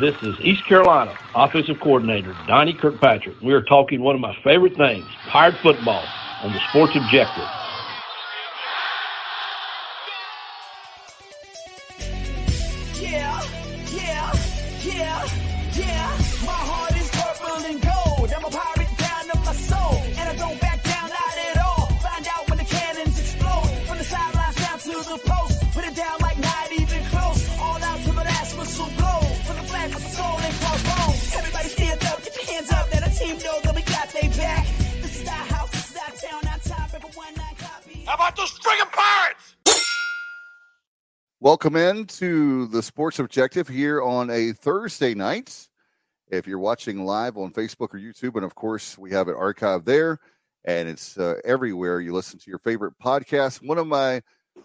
This is East Carolina offensive coordinator Donnie Kirkpatrick. We are talking one of my favorite things, Pirate football, on the Sports Objective. Welcome in to the Sports Objective here on a Thursday night. If you're watching live on Facebook or YouTube, and of course, we have it archived there and it's uh, everywhere you listen to your favorite podcast. One of my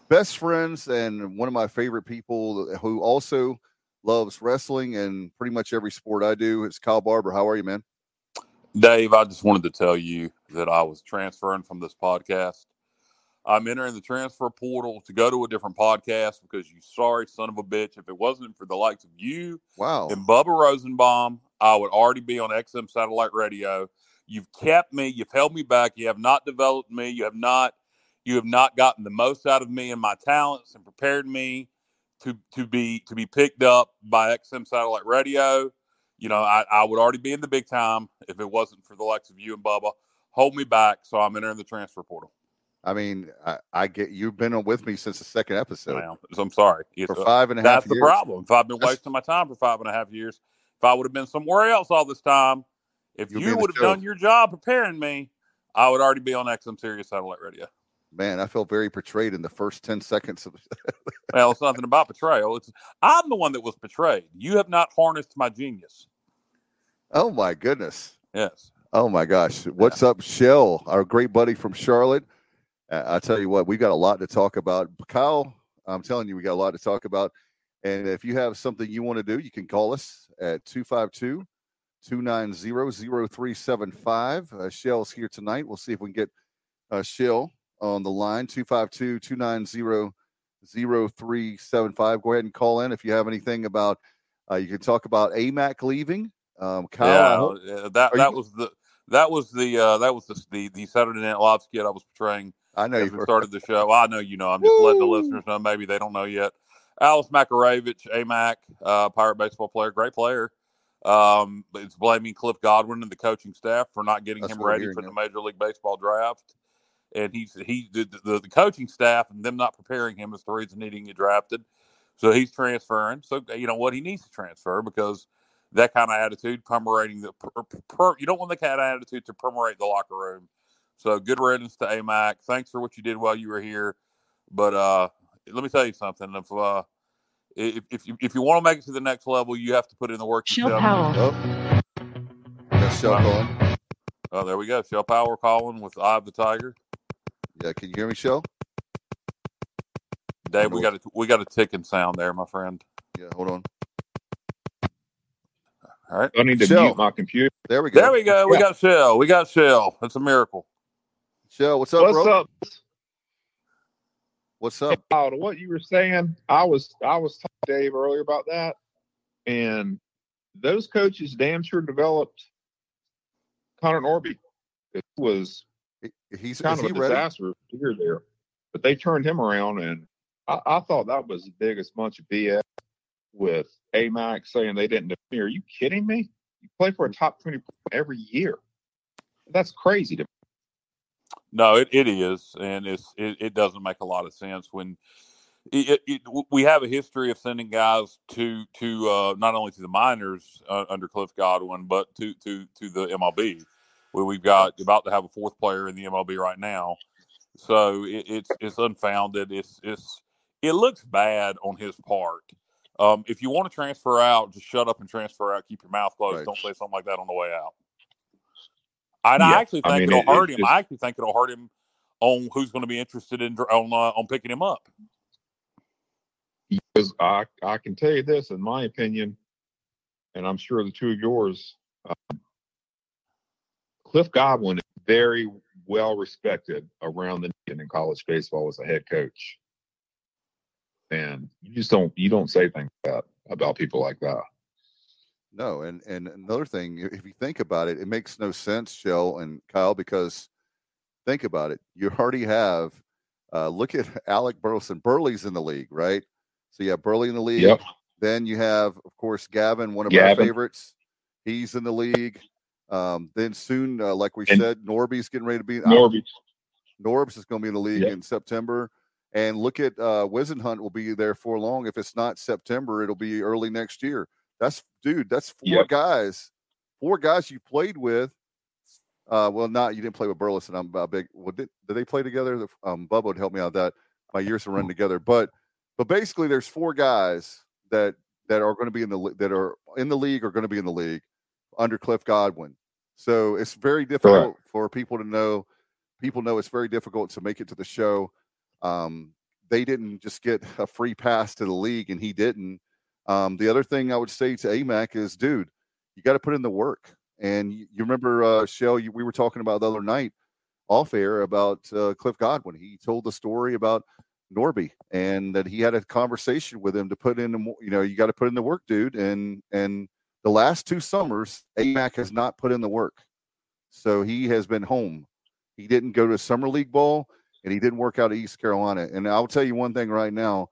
best friends and one of my favorite people who also loves wrestling and pretty much every sport I do is Kyle Barber. How are you, man? Dave, I just wanted to tell you that I was transferring from this podcast I'm entering the transfer portal to go to a different podcast because you sorry son of a bitch. If it wasn't for the likes of you wow. and Bubba Rosenbaum, I would already be on XM satellite radio. You've kept me, you've held me back, you have not developed me, you have not you have not gotten the most out of me and my talents and prepared me to to be to be picked up by XM satellite radio. You know, I, I would already be in the big time if it wasn't for the likes of you and Bubba. Hold me back, so I'm entering the transfer portal. I mean, I, I, get you've been with me since the second episode. Well, I'm sorry. For five and a half That's the problem. If I've been wasting my time for five and a half years, if I would have been somewhere else all this time, if You'll you would have show. done your job preparing me, I would already be on XM Sirius Satellite Radio. Man, I felt very betrayed in the first 10 seconds of Well, it's nothing about betrayal. It's I'm the one that was betrayed. You have not harnessed my genius. Oh my goodness. Yes. Oh my gosh. What's yeah. up, Shell, our great buddy from Charlotte? I tell you what, we've got a lot to talk about. Kyle, I'm telling you, we got a lot to talk about. And if you have something you want to do, you can call us at 252 290 0375. Uh, Shell's here tonight. We'll see if we can get uh, Shell on the line 252 290 0375. Go ahead and call in if you have anything about, uh, you can talk about AMAC leaving. Um, Kyle, yeah, that, that you, was the. That was the uh, that was the, the the Saturday Night Live skit I was portraying I know you started the show. Well, I know you know. I'm just Woo! letting the listeners know. Maybe they don't know yet. Alec Makarewicz, AMAC, uh, Pirate baseball player, great player. Um, it's blaming Cliff Godwin and the coaching staff for not getting That's him ready for the Major League Baseball draft. And he's he the, the, the coaching staff and them not preparing him is the reason he didn't get drafted. So he's transferring. So you know what he needs to transfer because that kind of attitude permeating the per, per, you don't want the kind of attitude to permeate the locker room so good riddance to AMAC. Thanks for what you did while you were here. But uh, let me tell you something. If uh, if if you, if you want to make it to the next level, you have to put in the work. Shell Power. Oh. That's Shell calling. Oh, there we go. Shell Power calling with Eye of the Tiger. Yeah, can you hear me, Shell? Dave, we got a we got a ticking sound there, my friend. Yeah, hold on. All right. I need to Shell. mute my computer. There we go. There we go. We got Shell. We got Shell. It's a miracle. Shell, what's up, what's bro? up? What's up? Hey, what you were saying, I was I was talking to Dave earlier about that, and those coaches damn sure developed Connor Norby. It was he's kind of he a disaster here there, but they turned him around, and I, I, thought that was the biggest bunch of BS with AMAC saying they didn't. Are you kidding me? You play for a top twenty every year. That's crazy to me. No, it, it is, and it's it, it doesn't make a lot of sense when it, it, we have a history of sending guys to to uh, not only to the minors uh, under Cliff Godwin, but to to to the MLB, where we've got about to have a fourth player in the MLB right now. So it's it's unfounded. It's it's it looks bad on his part. Um, if you want to transfer out, just shut up and transfer out. Keep your mouth closed. Right. Don't say something like that on the way out. I, yeah. I actually think I mean, it'll it, hurt him. Just, I actually think it'll hurt him on who's going to be interested in on uh, on picking him up. Because I I can tell you this, in my opinion, and I'm sure the two of yours, um, Cliff Godwin is very well respected around the nation in college baseball as a head coach, and you just don't you don't say things about about people like that. No, and and another thing, if you think about it, it makes no sense, Shell and Kyle, because think about it. You already have uh, look at Alec Burleson. Burley's in the league, right? So you have Burley in the league. Yep. Then you have, of course, Gavin, one of Gavin. our favorites. He's in the league. Um, then soon, uh, like we And- said, Norby's getting ready to be. Norby. Norbs is going to be in the league Yep. in September. And look at uh, Whisenhunt will be there for long. If it's not September, it'll be early next year. That's dude. That's four Yep. guys. Four guys you played with. Uh, well, not you didn't play with Burleson. I'm a big. Well, did, did they play together? Um, Bubba would help me out that. My years to run together, but but basically, there's four guys that that are going to be in the that are in the league are going to be in the league under Cliff Godwin. So it's very difficult for people to know. People know it's very difficult to make it to the show. Um, they didn't just get a free pass to the league, and he didn't. Um, the other thing I would say to AMAC is, dude, you got to put in the work. And you, you remember, uh, Shell, you, we were talking about the other night off air about uh, Cliff Godwin. He told the story about Norby and that he had a conversation with him to put in the, you know, you got to put in the work, dude. And and the last two summers, AMAC has not put in the work, so he has been home. He didn't go to summer league ball, and he didn't work out at East Carolina. And I'll tell you one thing right now.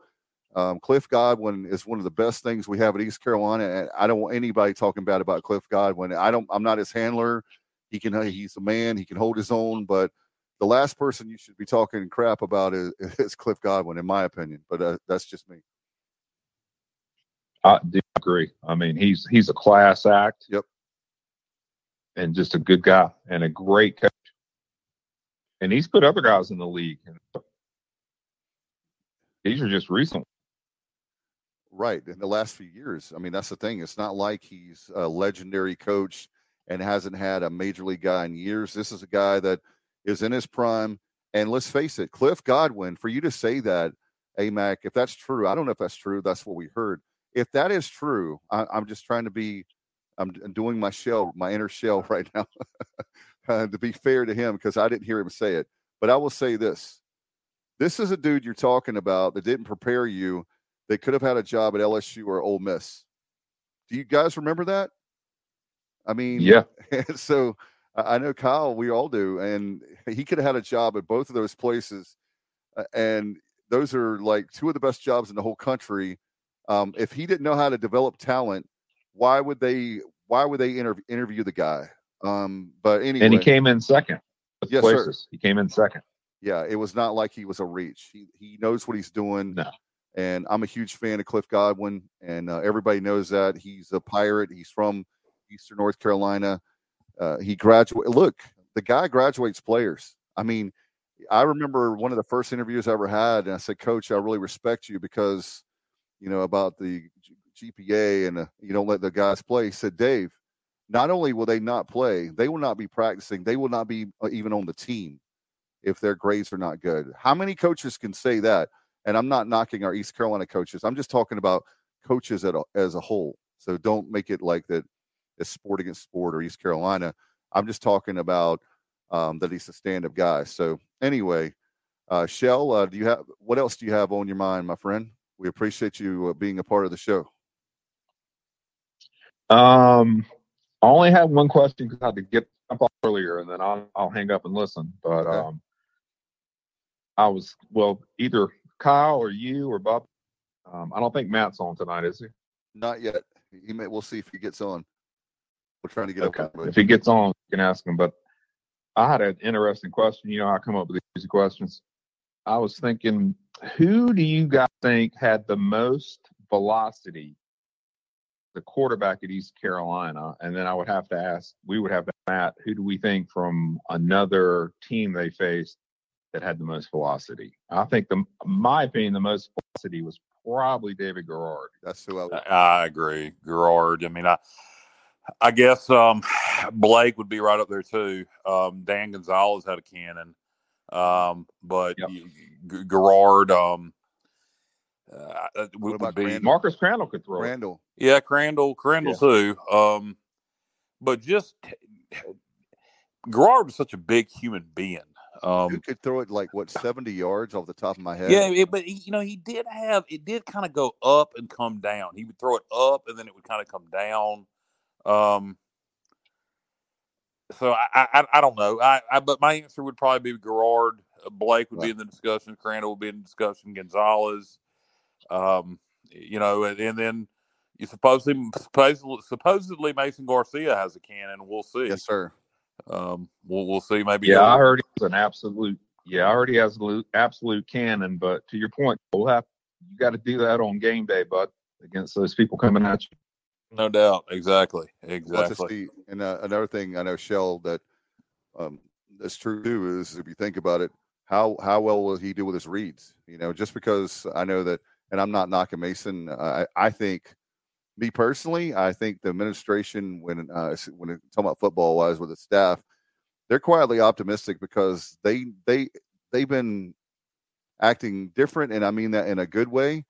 Um, Cliff Godwin is one of the best things we have at East Carolina, and I don't want anybody talking bad about Cliff Godwin. I don't. I'm not his handler. He can. He's a man. He can hold his own. But the last person you should be talking crap about is, is Cliff Godwin, in my opinion. But uh, that's just me. I do agree. I mean, he's he's a class act. Yep. And just a good guy and a great coach. And he's put other guys in the league. These are just recent. Right. In the last few years. I mean, that's the thing. It's not like he's a legendary coach and hasn't had a major league guy in years. This is a guy that is in his prime. And let's face it, Cliff Godwin, for you to say that, AMAC, if that's true, I don't know if that's true. That's what we heard. If that is true, I, I'm just trying to be, I'm doing my shell, my inner shell right now uh, to be fair to him because I didn't hear him say it. But I will say this this is a dude you're talking about that didn't prepare you they could have had a job at LSU or Ole Miss. Do you guys remember that? I mean, Yeah. so I know Kyle, we all do, and he could have had a job at both of those places, uh, and those are like two of the best jobs in the whole country. Um, if he didn't know how to develop talent, why would they? Why would they interv- interview the guy? Um, but anyway, And he came in second. Yes, sir. He came in second. yeah, it was not like he was a reach. He he knows what he's doing. No. And I'm a huge fan of Cliff Godwin, and uh, everybody knows that he's a pirate. He's from Eastern North Carolina. Uh, he graduated. Look, the guy graduates players. I mean, I remember one of the first interviews I ever had, and I said, "Coach, I really respect you because, you know, about the G- GPA and uh, you don't let the guys play." He said, "Dave, not only will they not play, they will not be practicing. They will not be uh, even on the team if their grades are not good. How many coaches can say that? And I'm not knocking our East Carolina coaches. I'm just talking about coaches at a, as a whole. So don't make it like that it's sport against sport or East Carolina. I'm just talking about um, that he's a stand-up guy. So anyway, uh, Shell, uh, do you have what else do you have on your mind, my friend? We appreciate you uh, being a part of the show. Um, I only have one question because I had to get up earlier, and then I'll I'll hang up and listen. But Okay. um, I was well, either Kyle or you or Bob. Um, I don't think Matt's on tonight, is he? Not yet. He may. We'll see if he gets on. We're trying to get Okay. up. If he gets on, you can ask him. But I had an interesting question. You know, I come up with these questions. I was thinking, who do you guys think had the most velocity? The quarterback at East Carolina, and then I would have to ask. We would have to Matt, who do we think from another team they faced that had the most velocity? I think the, my opinion, the most velocity was probably David Garrard. That's who I. would- I agree. Garrard. I mean, I I guess um, Blake would be right up there too. Um, Dan Gonzalez had a cannon, um, but Yep. y- G- Garrard um, uh, would, What about would be Crandall? Marcus Crandall could throw. it. Yeah, Crandall, Crandall too. Um, but just Garrard was such a big human being. Um, could throw it like what 70 yards off the top of my head? yeah, it, but he, you know, he did have it did kind of go up and come down. He would throw it up and then it would kind of come down. Um, so I, I, I don't know. I, I, but my answer would probably be Garrard. Blake would be in the discussion. Crandall would be in the discussion. Gonzalez. Um, you know, and, and then you supposedly, supposedly supposedly Mason Garcia has a cannon. We'll see. Yes, sir. Um, we'll we'll see. Maybe. Yeah, I heard he's an absolute. Yeah, I heard he has absolute cannon. But to your point, we'll have you got to do that on game day, bud, against those people coming at you. No doubt. Exactly. Exactly. See, and uh, another thing I know, Shell, that um, that's true too is if you think about it, how how well will he do with his reads? You know, just because I know that, and I'm not knocking Mason. I I think, me personally, I think the administration when uh, when talking about football wise with the staff, they're quietly optimistic because they they they've been acting different, and I mean that in a good way.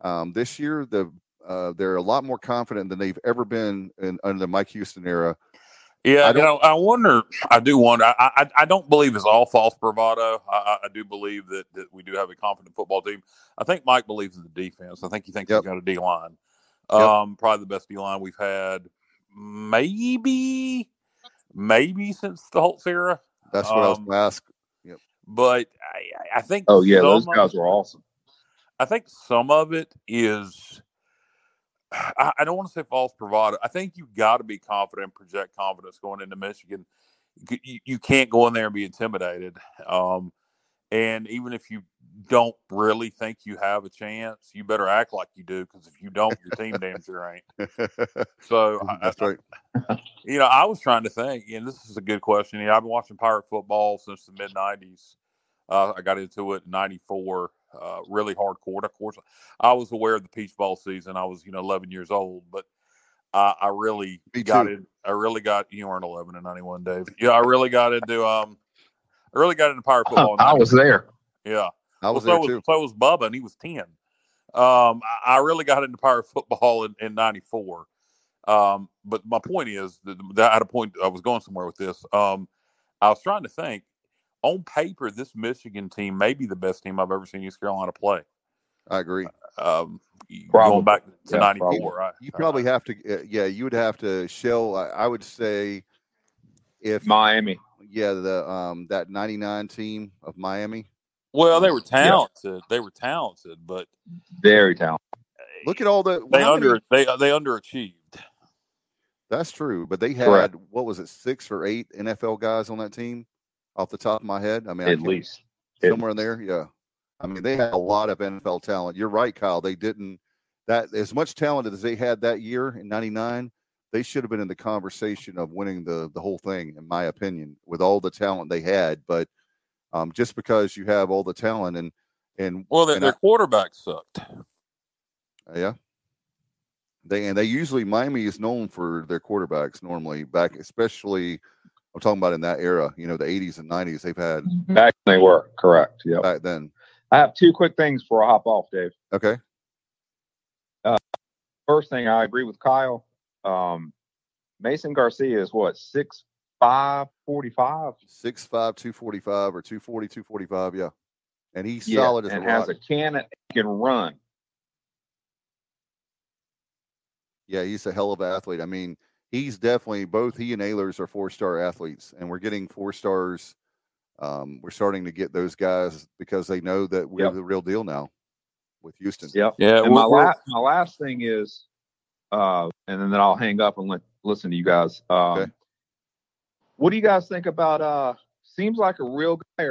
Um, this year, the uh, they're a lot more confident than they've ever been in under the Mike Houston era. Yeah, I you know, I wonder. I do wonder. I, I, I don't believe it's all false bravado. I, I, do believe that, that we do have a confident football team. I think Mike believes in the defense. I think he thinks yep. he's got a D line. Um, yep. probably the best D line we've had, maybe, maybe since the Holtz era. That's what um, I was um, going to ask. Yep. But I, I think. Oh yeah, those guys were awesome. I think some of it is I, I don't want to say false bravado. I think you've got to be confident, project confidence going into Michigan. You, you can't go in there and be intimidated. Um, and even if you don't really think you have a chance, you better act like you do because if you don't, your team damn sure ain't. So that's I, right. You know, I was trying to think, and this is a good question. Yeah, I've been watching Pirate football since the mid '90s. Uh, I got into it in '94 uh, really hardcore. Of course, I was aware of the Peach Bowl season. I was, you know, 11 years old, but I, I really got it. I really got you weren't 11 and 91, Dave. Yeah, I really got into um, I really got into pirate football. I was there. Yeah, I was well, there so too. Was, so was Bubba, and he was 10. Um, I, I really got into pirate football in, in 94. Um, but my point is that, that I had a point. I was going somewhere with this. Um, I was trying to think on paper, this Michigan team may be the best team I've ever seen East Carolina play. I agree. Um, going back to '94, yeah, right? You probably have to. Uh, yeah, you would have to show. I, I, would say if Miami. Yeah, the um that '99 team of Miami. Well, they were talented. Yeah. They were talented, but very talented. Look at all the they under many, they they underachieved. That's true, but they had Correct. what was it, six or eight NFL guys on that team? off the top of my head. I mean, at I least somewhere in there. Yeah. I mean, they had a lot of NFL talent. You're right, Kyle. They didn't that as much talent as they had that year in '99. They should have been in the conversation of winning the the whole thing, in my opinion, with all the talent they had. But um, just because you have all the talent and and well, their, and their I, quarterback sucked. Yeah, they and they usually Miami is known for their quarterbacks normally back, especially I'm talking about in that era, you know, the 80s and 90s. They've had mm-hmm. back they were correct. Yeah, back then. I have two quick things before I hop off, Dave. Okay. Uh, first thing, I agree with Kyle. Um, Mason Garcia is what six five forty five, six five two forty five or 240 245 yeah and he's yeah, solid as and a has a cannon can run yeah he's a hell of an athlete i mean he's definitely both he and Ahlers are four star athletes, and we're getting four stars. Um, we're starting to get those guys because they know that we're yep. the real deal now with Houston. Yep. Yeah. And my last my last thing is, uh, and then I'll hang up and let listen to you guys. Um, okay. What do you guys think about? Uh, seems like a real guy,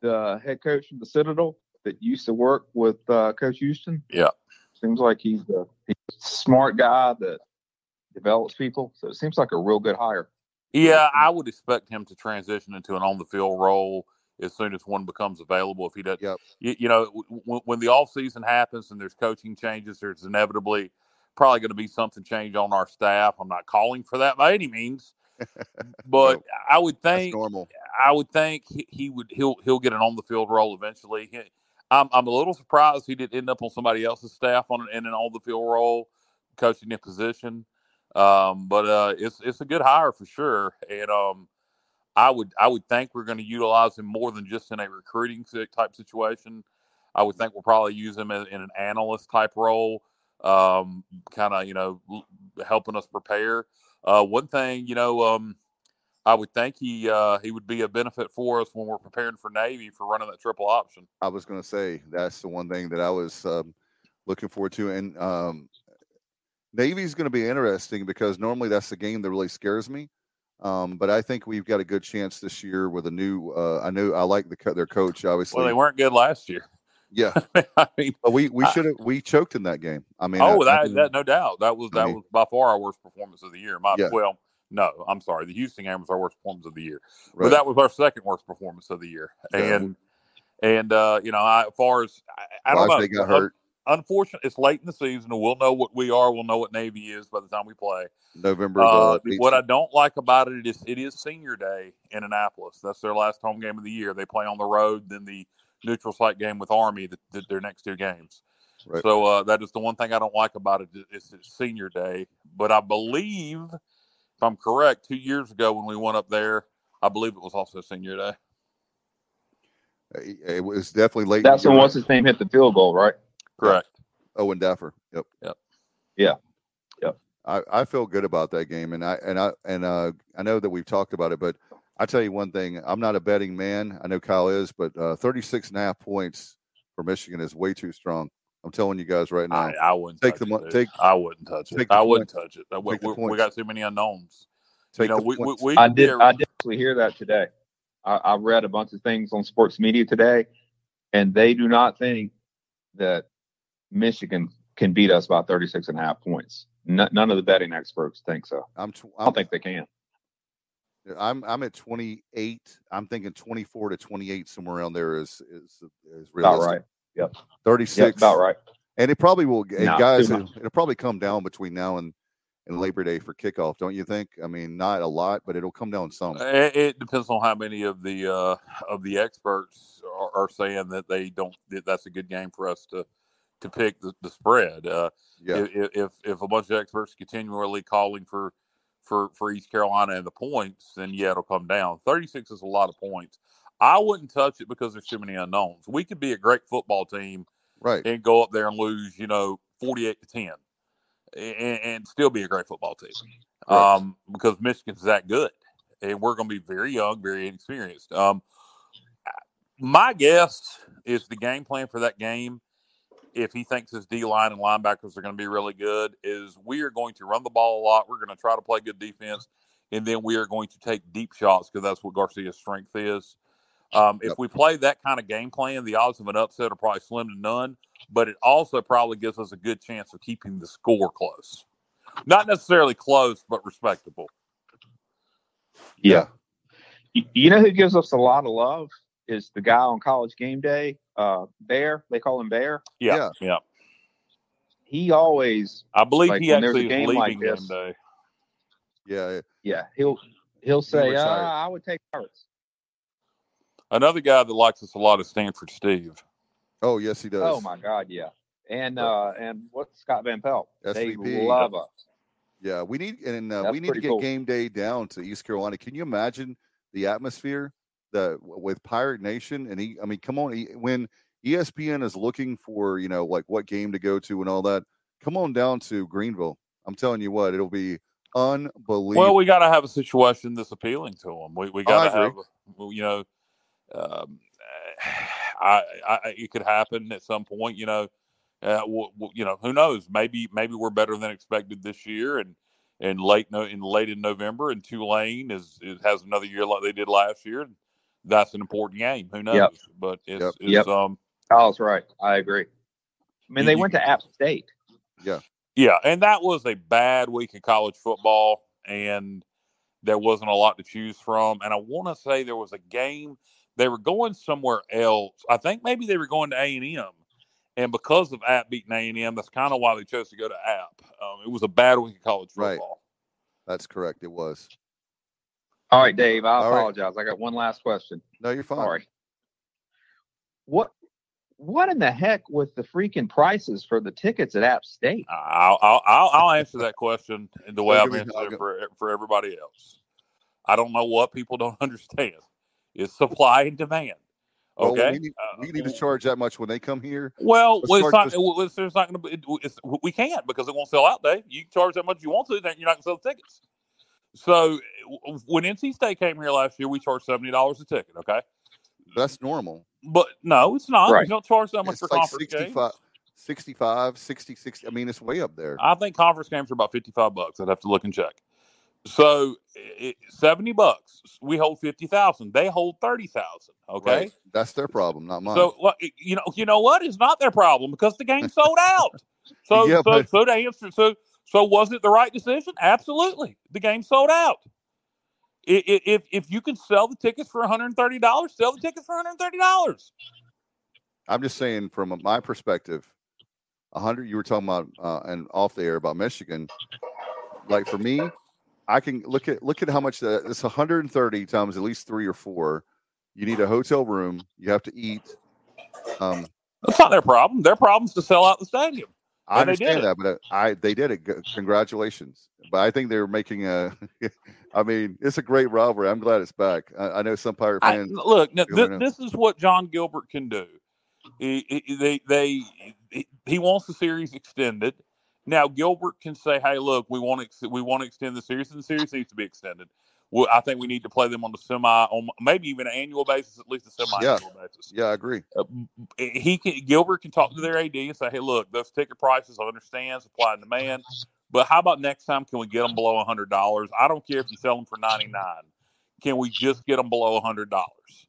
the head coach of the Citadel that used to work with uh, Coach Houston. Yeah. Seems like he's a, he's a smart guy that develops people. So it seems like a real good hire. Yeah, I would expect him to transition into an on the field role as soon as one becomes available. If he does, yep. you, you know, w- when the off season happens and there's coaching changes, there's inevitably probably going to be something change on our staff. I'm not calling for that by any means, but no, I would think normal. I would think he, he, would he'll he'll get an on the field role eventually. He, I'm I'm a little surprised he didn't end up on somebody else's staff on an, in an on the field role, coaching a position. Um, but uh, it's it's a good hire for sure, and um, I would I would think we're going to utilize him more than just in a recruiting type situation. I would think we'll probably use him in, in an analyst type role, um, kind of you know helping us prepare. Uh, one thing, you know, um, I would think he uh, he would be a benefit for us when we're preparing for Navy for running that triple option. I was going to say that's the one thing that I was um, looking forward to, and um, Navy's going to be interesting because normally that's the game that really scares me. Um, but I think we've got a good chance this year with a new. Uh, I know I like the their coach. Obviously, well, they weren't good last year. Yeah, I mean, but we we should have we choked in that game. I mean, oh, I, that, I mean, that no doubt that was I that mean- was by far our worst performance of the year. My Yeah. well, no, I'm sorry, the Houston game was our worst performance of the year, right. but that was our second worst performance of the year. Yeah. And and uh, you know, I, as far as I, I don't know, Rahjai got hurt unfortunate, it's late in the season, and we'll know what we are. We'll know what Navy is by the time we play. November. Uh, what I don't like about it is it is Senior Day in Annapolis. That's their last home game of the year. They play on the road, then the neutral site game with Army, the, the, their next two games. Right. So uh, that is the one thing I don't like about it. Is it's Senior Day, but I believe, if I'm correct, two years ago when we went up there, I believe it was also Senior Day. It- it was definitely late. That's You're when right. what's his name hit the field goal, right? Correct. Owen Daffer. Yep. Yep. Yeah. Yep. I, I feel good about that game, and I and I and uh, I know that we've talked about it, but I tell you one thing: I'm not a betting man. I know Kyle is, but uh, 36 and a half points for Michigan is way too strong. I'm telling you guys right now. I, I wouldn't Take touch the it, take- I wouldn't touch it. I wouldn't touch it. We, we, we got too many unknowns. Take you know, we, we, we I could did. be a- I did actually hear that today. I, I read a bunch of things on sports media today, and they do not think that Michigan can beat us by 36 and a half points. N- none of the betting experts think so. I'm, tw- I I'm don't think they can. I'm I'm at 28. I'm thinking 24 to 28 somewhere around there is is is About realistic. right. 36. Yeah, about right. And it probably will. No, guys, it, much. it'll probably come down between now and and Labor Day for kickoff, don't you think? I mean, not a lot, but it'll come down some. It, it depends on how many of the uh, of the experts are, are saying that they don't. That that's a good game for us to to pick the, the spread. Uh, Yeah, if, if if a bunch of experts continually calling for for for East Carolina and the points, then yeah, it'll come down. Thirty six is a lot of points. I wouldn't touch it because there's too many unknowns. We could be a great football team right. and go up there and lose, you know, forty eight to ten, and, and still be a great football team. Correct. Um, because Michigan's that good, and we're going to be very young, very inexperienced. Um, my guess is the game plan for that game. If he thinks his D line and linebackers are going to be really good, is we are going to run the ball a lot. We're going to try to play good defense, and then we are going to take deep shots because that's what Garcia's strength is. Um, if we play that kind of game plan, the odds of an upset are probably slim to none. But it also probably gives us a good chance of keeping the score close. Not necessarily close, but respectable. Yeah. You know who gives us a lot of love is the guy on College Game Day, uh, Bear. They call him Bear. Yeah, Yeah. yeah. He always, I believe Like, he when a actually game leaving like game this- day. Yeah, yeah, he'll he'll say, uh, "I would take Pirates." Another guy that likes us a lot is Stanford Steve. Oh, yes, he does. Oh my God, yeah. And uh, and what's Scott Van Pelt? They love us. Yeah, we need and uh, we need to get cool. game day down to East Carolina. Can you imagine the atmosphere that with Pirate Nation? And he, I mean, come on, he, when ESPN is looking for you know like what game to go to and all that, come on down to Greenville. I'm telling you what, it'll be unbelievable. Well, we got to have a situation that's appealing to him. We we got to have, you know, um, I, I it could happen at some point. You know, uh, w- w- you know, who knows? Maybe maybe we're better than expected this year, and and late no in late in November, and Tulane is, is has another year like they did last year. And that's an important game. Who knows? Yep. But it's, Yep. it's Yep. um Kyle's right. I agree. I mean, they You- went to App State. Yeah, Yeah, and that was a bad week of college football, and there wasn't a lot to choose from. And I want to say there was a game they were going somewhere else. I think maybe they were going to A and M, and because of App beating A and M, that's kind of why they chose to go to App. Um, it was a bad week of college Right. football. That's correct. It was. All right, Dave. I All right. apologize. I got one last question. No, you're fine. Sorry. What what in the heck with the freaking prices for the tickets at App State? I'll, I'll, I'll, I'll answer that question in the way I'll I've give you- answered it for for everybody else. I don't know what people don't understand. It's supply and demand. Well, Okay, we need, Uh, we need to charge that much when they come here. Well, well, it's not, this- well, it's, there's not going to be. It's, we can't because it won't sell out, Dave. You can charge that much you want to, then you're not going to sell the tickets. So when NC State came here last year, we charged seventy dollars a ticket. Okay, That's normal. but no, it's not. Right. You don't charge that much It's for like conference games. 65, 65, 60, 60. I mean, it's way up there. I think conference games are about fifty-five bucks. I'd have to look and check. So it, seventy bucks. We hold fifty thousand. They hold thirty thousand. Okay. Right. That's their problem, not mine. So well, you know, you know what? It's not their problem because the game sold out. So Yeah, so but- so to answer so so was it the right decision? Absolutely. The game sold out. If if you can sell the tickets for one hundred thirty dollars, sell the tickets for one hundred thirty dollars. I'm just saying, from my perspective, a hundred. You were talking about uh, and off the air about Michigan. Like for me, I can look at look at how much that it's 130 times at least three or four. You need a hotel room. You have to eat. Um, That's not their problem. Their problem is to sell out the stadium. I And understand that, but I they did it. Congratulations! But I think they're making a. I mean, it's a great rivalry. I'm glad it's back. I, I know some Pirate I, fans. look, now, it. this is what Jon Gilbert can do. He, he- they, they, he- he wants the series extended. Now Gilbert can say, "Hey, look, we want to ex- we want to extend the series, and the series needs to be extended. Well, I think we need to play them on the semi, on maybe even an annual basis, at least a semi-annual basis. yeah, I agree. Uh, he can Gilbert can talk to their AD and say, "Hey, look, those ticket prices, I understand supply and demand, but how about next time? Can we get them below a hundred dollars? I don't care if you sell them for ninety nine. Can we just get them below a hundred dollars?"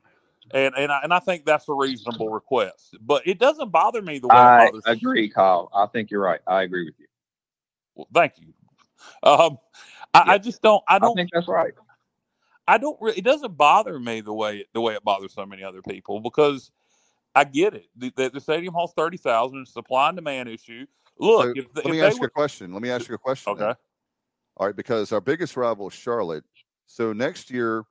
And and I, and I think that's a reasonable request, but it doesn't bother me the way I it bothers. agree, Kyle. I think you're right. I agree with you. Well, thank you. Um, I, I just don't. I I don't. think that's right. I don't. really, it doesn't bother me the way the way it bothers so many other people because I get it. The, the, the stadium holds thirty thousand. It's a supply and demand issue. Look, So, if, let if me ask you a question. Let me ask you a question. okay, All right, because our biggest rival is Charlotte. So next year,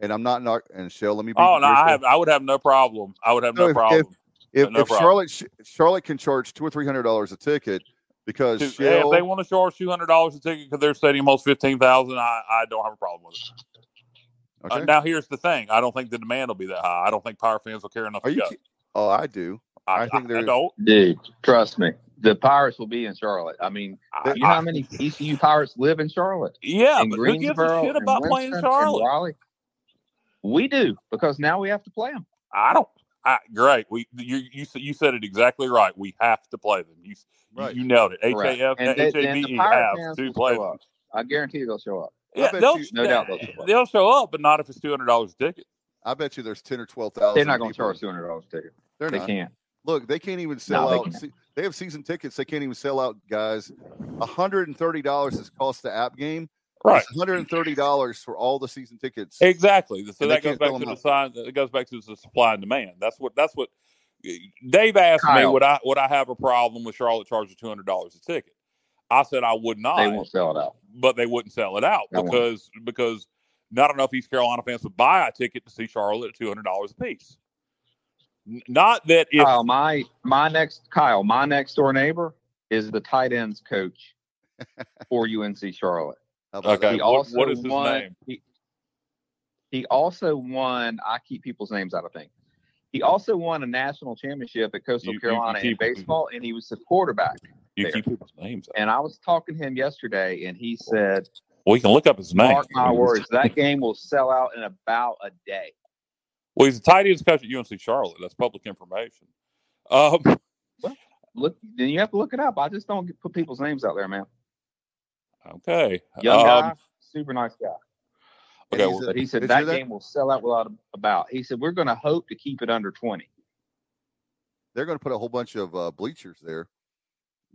and I'm not not and Shell. Let me. Be oh no, I have. I would have no problem. I would have No, no if- problem. If, no if problem. Charlotte Charlotte can charge two or three hundred dollars a ticket because To- Shell, if they want to charge two hundred dollars a ticket because their stadium holds fifteen thousand, I, I don't have a problem with it. Uh, now here's the thing: I don't think the demand will be that high. I don't think Power fans will care enough are to you? go. ki- Oh, I do. I, I think they're- don't. Dude, trust me. The Pirates will be in Charlotte. I mean, I- you know how many ECU Pirates live in Charlotte? yeah, in but who gives a shit about playing in Winston, in Charlotte? Raleigh? We do because now we have to play them. I don't. I, great. We you you said- you said it exactly right. We have to play them. You Right. you nailed it. H Correct. And they- H A then B the E have to play show them. up. I guarantee they'll show up. Yeah, bet they'll you- No doubt they'll show up. they'll show up, but not if it's two hundred dollars a ticket. I bet you there's ten or twelve thousand. They're not going to charge two hundred dollars a ticket. They're They not. can't. Look, they can't even sell No, out. can't. They have season tickets. They can't even sell out, guys. hundred and thirty dollars is cost the app game. Right. One hundred and thirty dollars for all the season tickets. Exactly. So And that goes back to the up. sign. It goes back to the supply and demand. That's what. That's what. Dave asked me Kyle. would I would I have a problem with Charlotte charging two hundred dollars a ticket. I said I would not. They won't sell it out. but they wouldn't sell it out They won't. because because not enough East Carolina fans would buy a ticket to see Charlotte at two hundred dollars a piece. Not that if Kyle, my my next Kyle, my next door neighbor is the tight ends coach for UNC Charlotte. Okay. He what- also what is his won, name? He, he also won. I keep people's names out of things. He also won a national championship at Coastal You- you- you Carolina in baseball, and he was the quarterback. You there. keep people's names, out. And I was talking to him yesterday, and he said, well, you can look up his name. "Mark my words, that game will sell out in about a day." Well, he's the tight ends coach at UNC Charlotte. That's public information. Um, Look, then you have to look it up. I just don't put people's names out there, man. okay. Young Um, guy, super nice guy. Okay, well, a- But he said did you hear that game will sell out without a, about. He said we're going to hope to keep it under twenty. They're going to put a whole bunch of uh, bleachers there.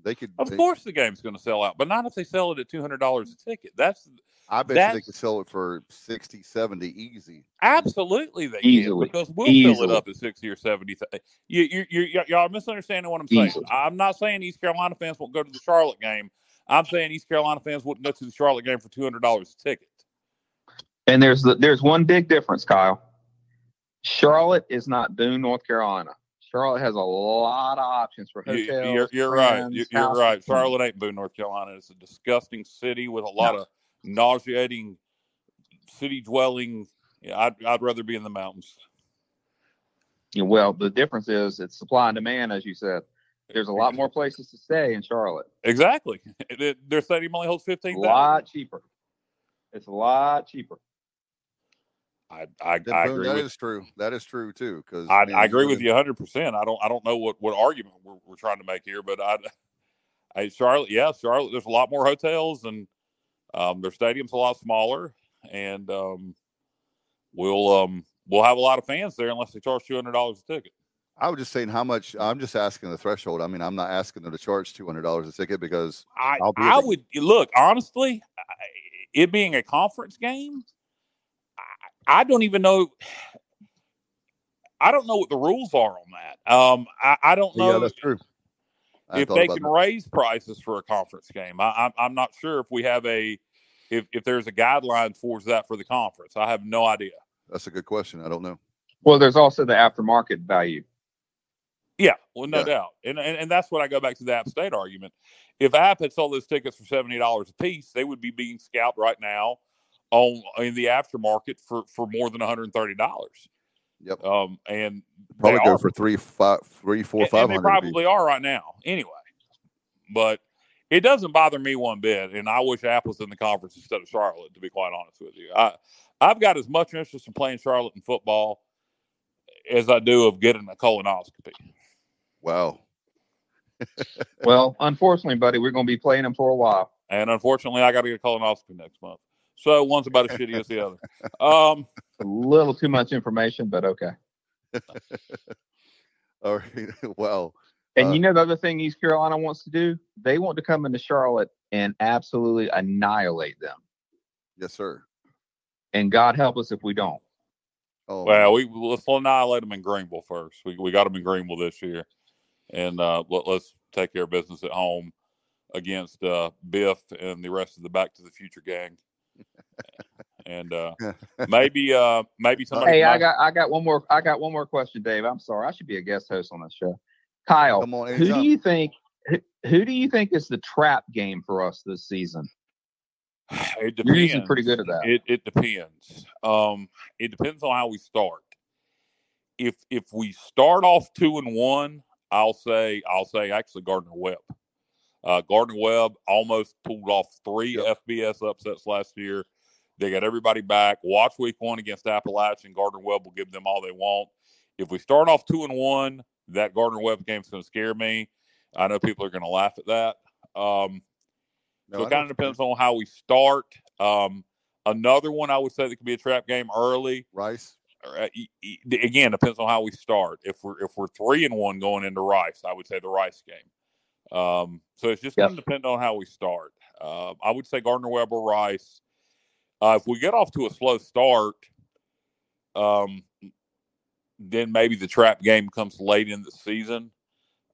They could. Of they- course, the game's going to sell out, but not if they sell it at two hundred dollars a ticket. That's I bet you they that's- could sell it for 60, 70 easy. Absolutely, they Easily. can because we'll fill it up at sixty or seventy. th- You, you, you, y- y'all are misunderstanding what I'm saying. Easily. I'm not saying East Carolina fans won't go to the Charlotte game. I'm saying East Carolina fans wouldn't go to the Charlotte game for two hundred dollars a ticket. And there's there's one big difference, Kyle. Charlotte is not Boone, North Carolina. Charlotte has a lot of options for You, hotels. you're you're right. You- You're right. Charlotte ain't Boone, North Carolina. It's a disgusting city with a lot No. of nauseating city dwelling. Yeah, I'd I'd rather be in the mountains. Yeah, well, the difference is it's supply and demand, as you said. There's a lot more places to stay in Charlotte. Exactly. Their stadium only holds A lot cheaper. It's a lot cheaper. I I, I agree that with is true. That is true too. Because I, I agree with you 100. percent I don't I don't know what what argument we're, we're trying to make here, but I, I Charlotte, yeah, Charlotte. There's a lot more hotels and um, their stadium's a lot smaller, and um, we'll um we'll have a lot of fans there unless they charge two hundred dollars a ticket. I was just saying how much. I'm just asking the threshold. I mean, I'm not asking them to charge two hundred dollars a ticket because I I'll be I would look honestly, it being a conference game, I, I don't even know. I don't know what the rules are on that. Um, I, I don't know yeah, that's true. I if they can that. raise prices for a conference game. I, I'm I'm not sure if we have a if if there's a guideline towards that for the conference. I have no idea. That's a good question. I don't know. Well, there's also the aftermarket value. Yeah, well, no Yeah. doubt, and, and and that's what I go back to the App State argument. If App had sold those tickets for seventy dollars a piece, they would be being scalped right now on in the aftermarket for for more than one hundred and thirty dollars. Yep. Um, and Probably go are- for three, five, three, four, and- five and they probably are right now, anyway. But it doesn't bother me one bit, and I wish Apple's in the conference instead of Charlotte. To be quite honest with you, I I've got as much interest in playing Charlotte in football as I do of getting a colonoscopy. Wow. Well, unfortunately, buddy, we're going to be playing them for a while. And unfortunately, I got to get a colonoscopy next month. So one's about as shitty as the other. Um, A little too much information, but okay. All right. wow. And Uh, you know the other thing East Carolina wants to do? They want to come into Charlotte and absolutely annihilate them. Yes, sir. And God help us if we don't. Oh, well, we let's annihilate them in Greenville first. We we got them in Greenville this year, and uh, let, us take care of business at home against uh, Biff and the rest of the Back to the Future gang. And uh, maybe uh, maybe somebody. Hey, from I got I got one more I got one more question, Dave. I'm sorry. I should be a guest host on this show. Kyle, come on. who do you think who, who do you think is the trap game for us this season? It You're usually depends. pretty good at that. It it depends. Um, it depends on how we start. If if we start off two and one, I'll say I'll say actually Gardner Webb. Uh, Gardner Webb almost pulled off three Yep. FBS upsets last year. They got everybody back. Watch week one against Appalachian. Gardner Webb will give them all they want. If we start off two and one, that Gardner Webb game's going to scare me. I know people are going to laugh at that. Um, No, so it kind of depends on how we start. Um, another one I would say that could be a trap game early. Rice. uh, again, depends on how we start. If we're if we're three and one going into Rice, I would say the Rice game. Um, so it's just Yep. going to depend on how we start. Uh, I would say Gardner Webb or Rice. Uh, if we get off to a slow start, um, then maybe the trap game comes late in the season.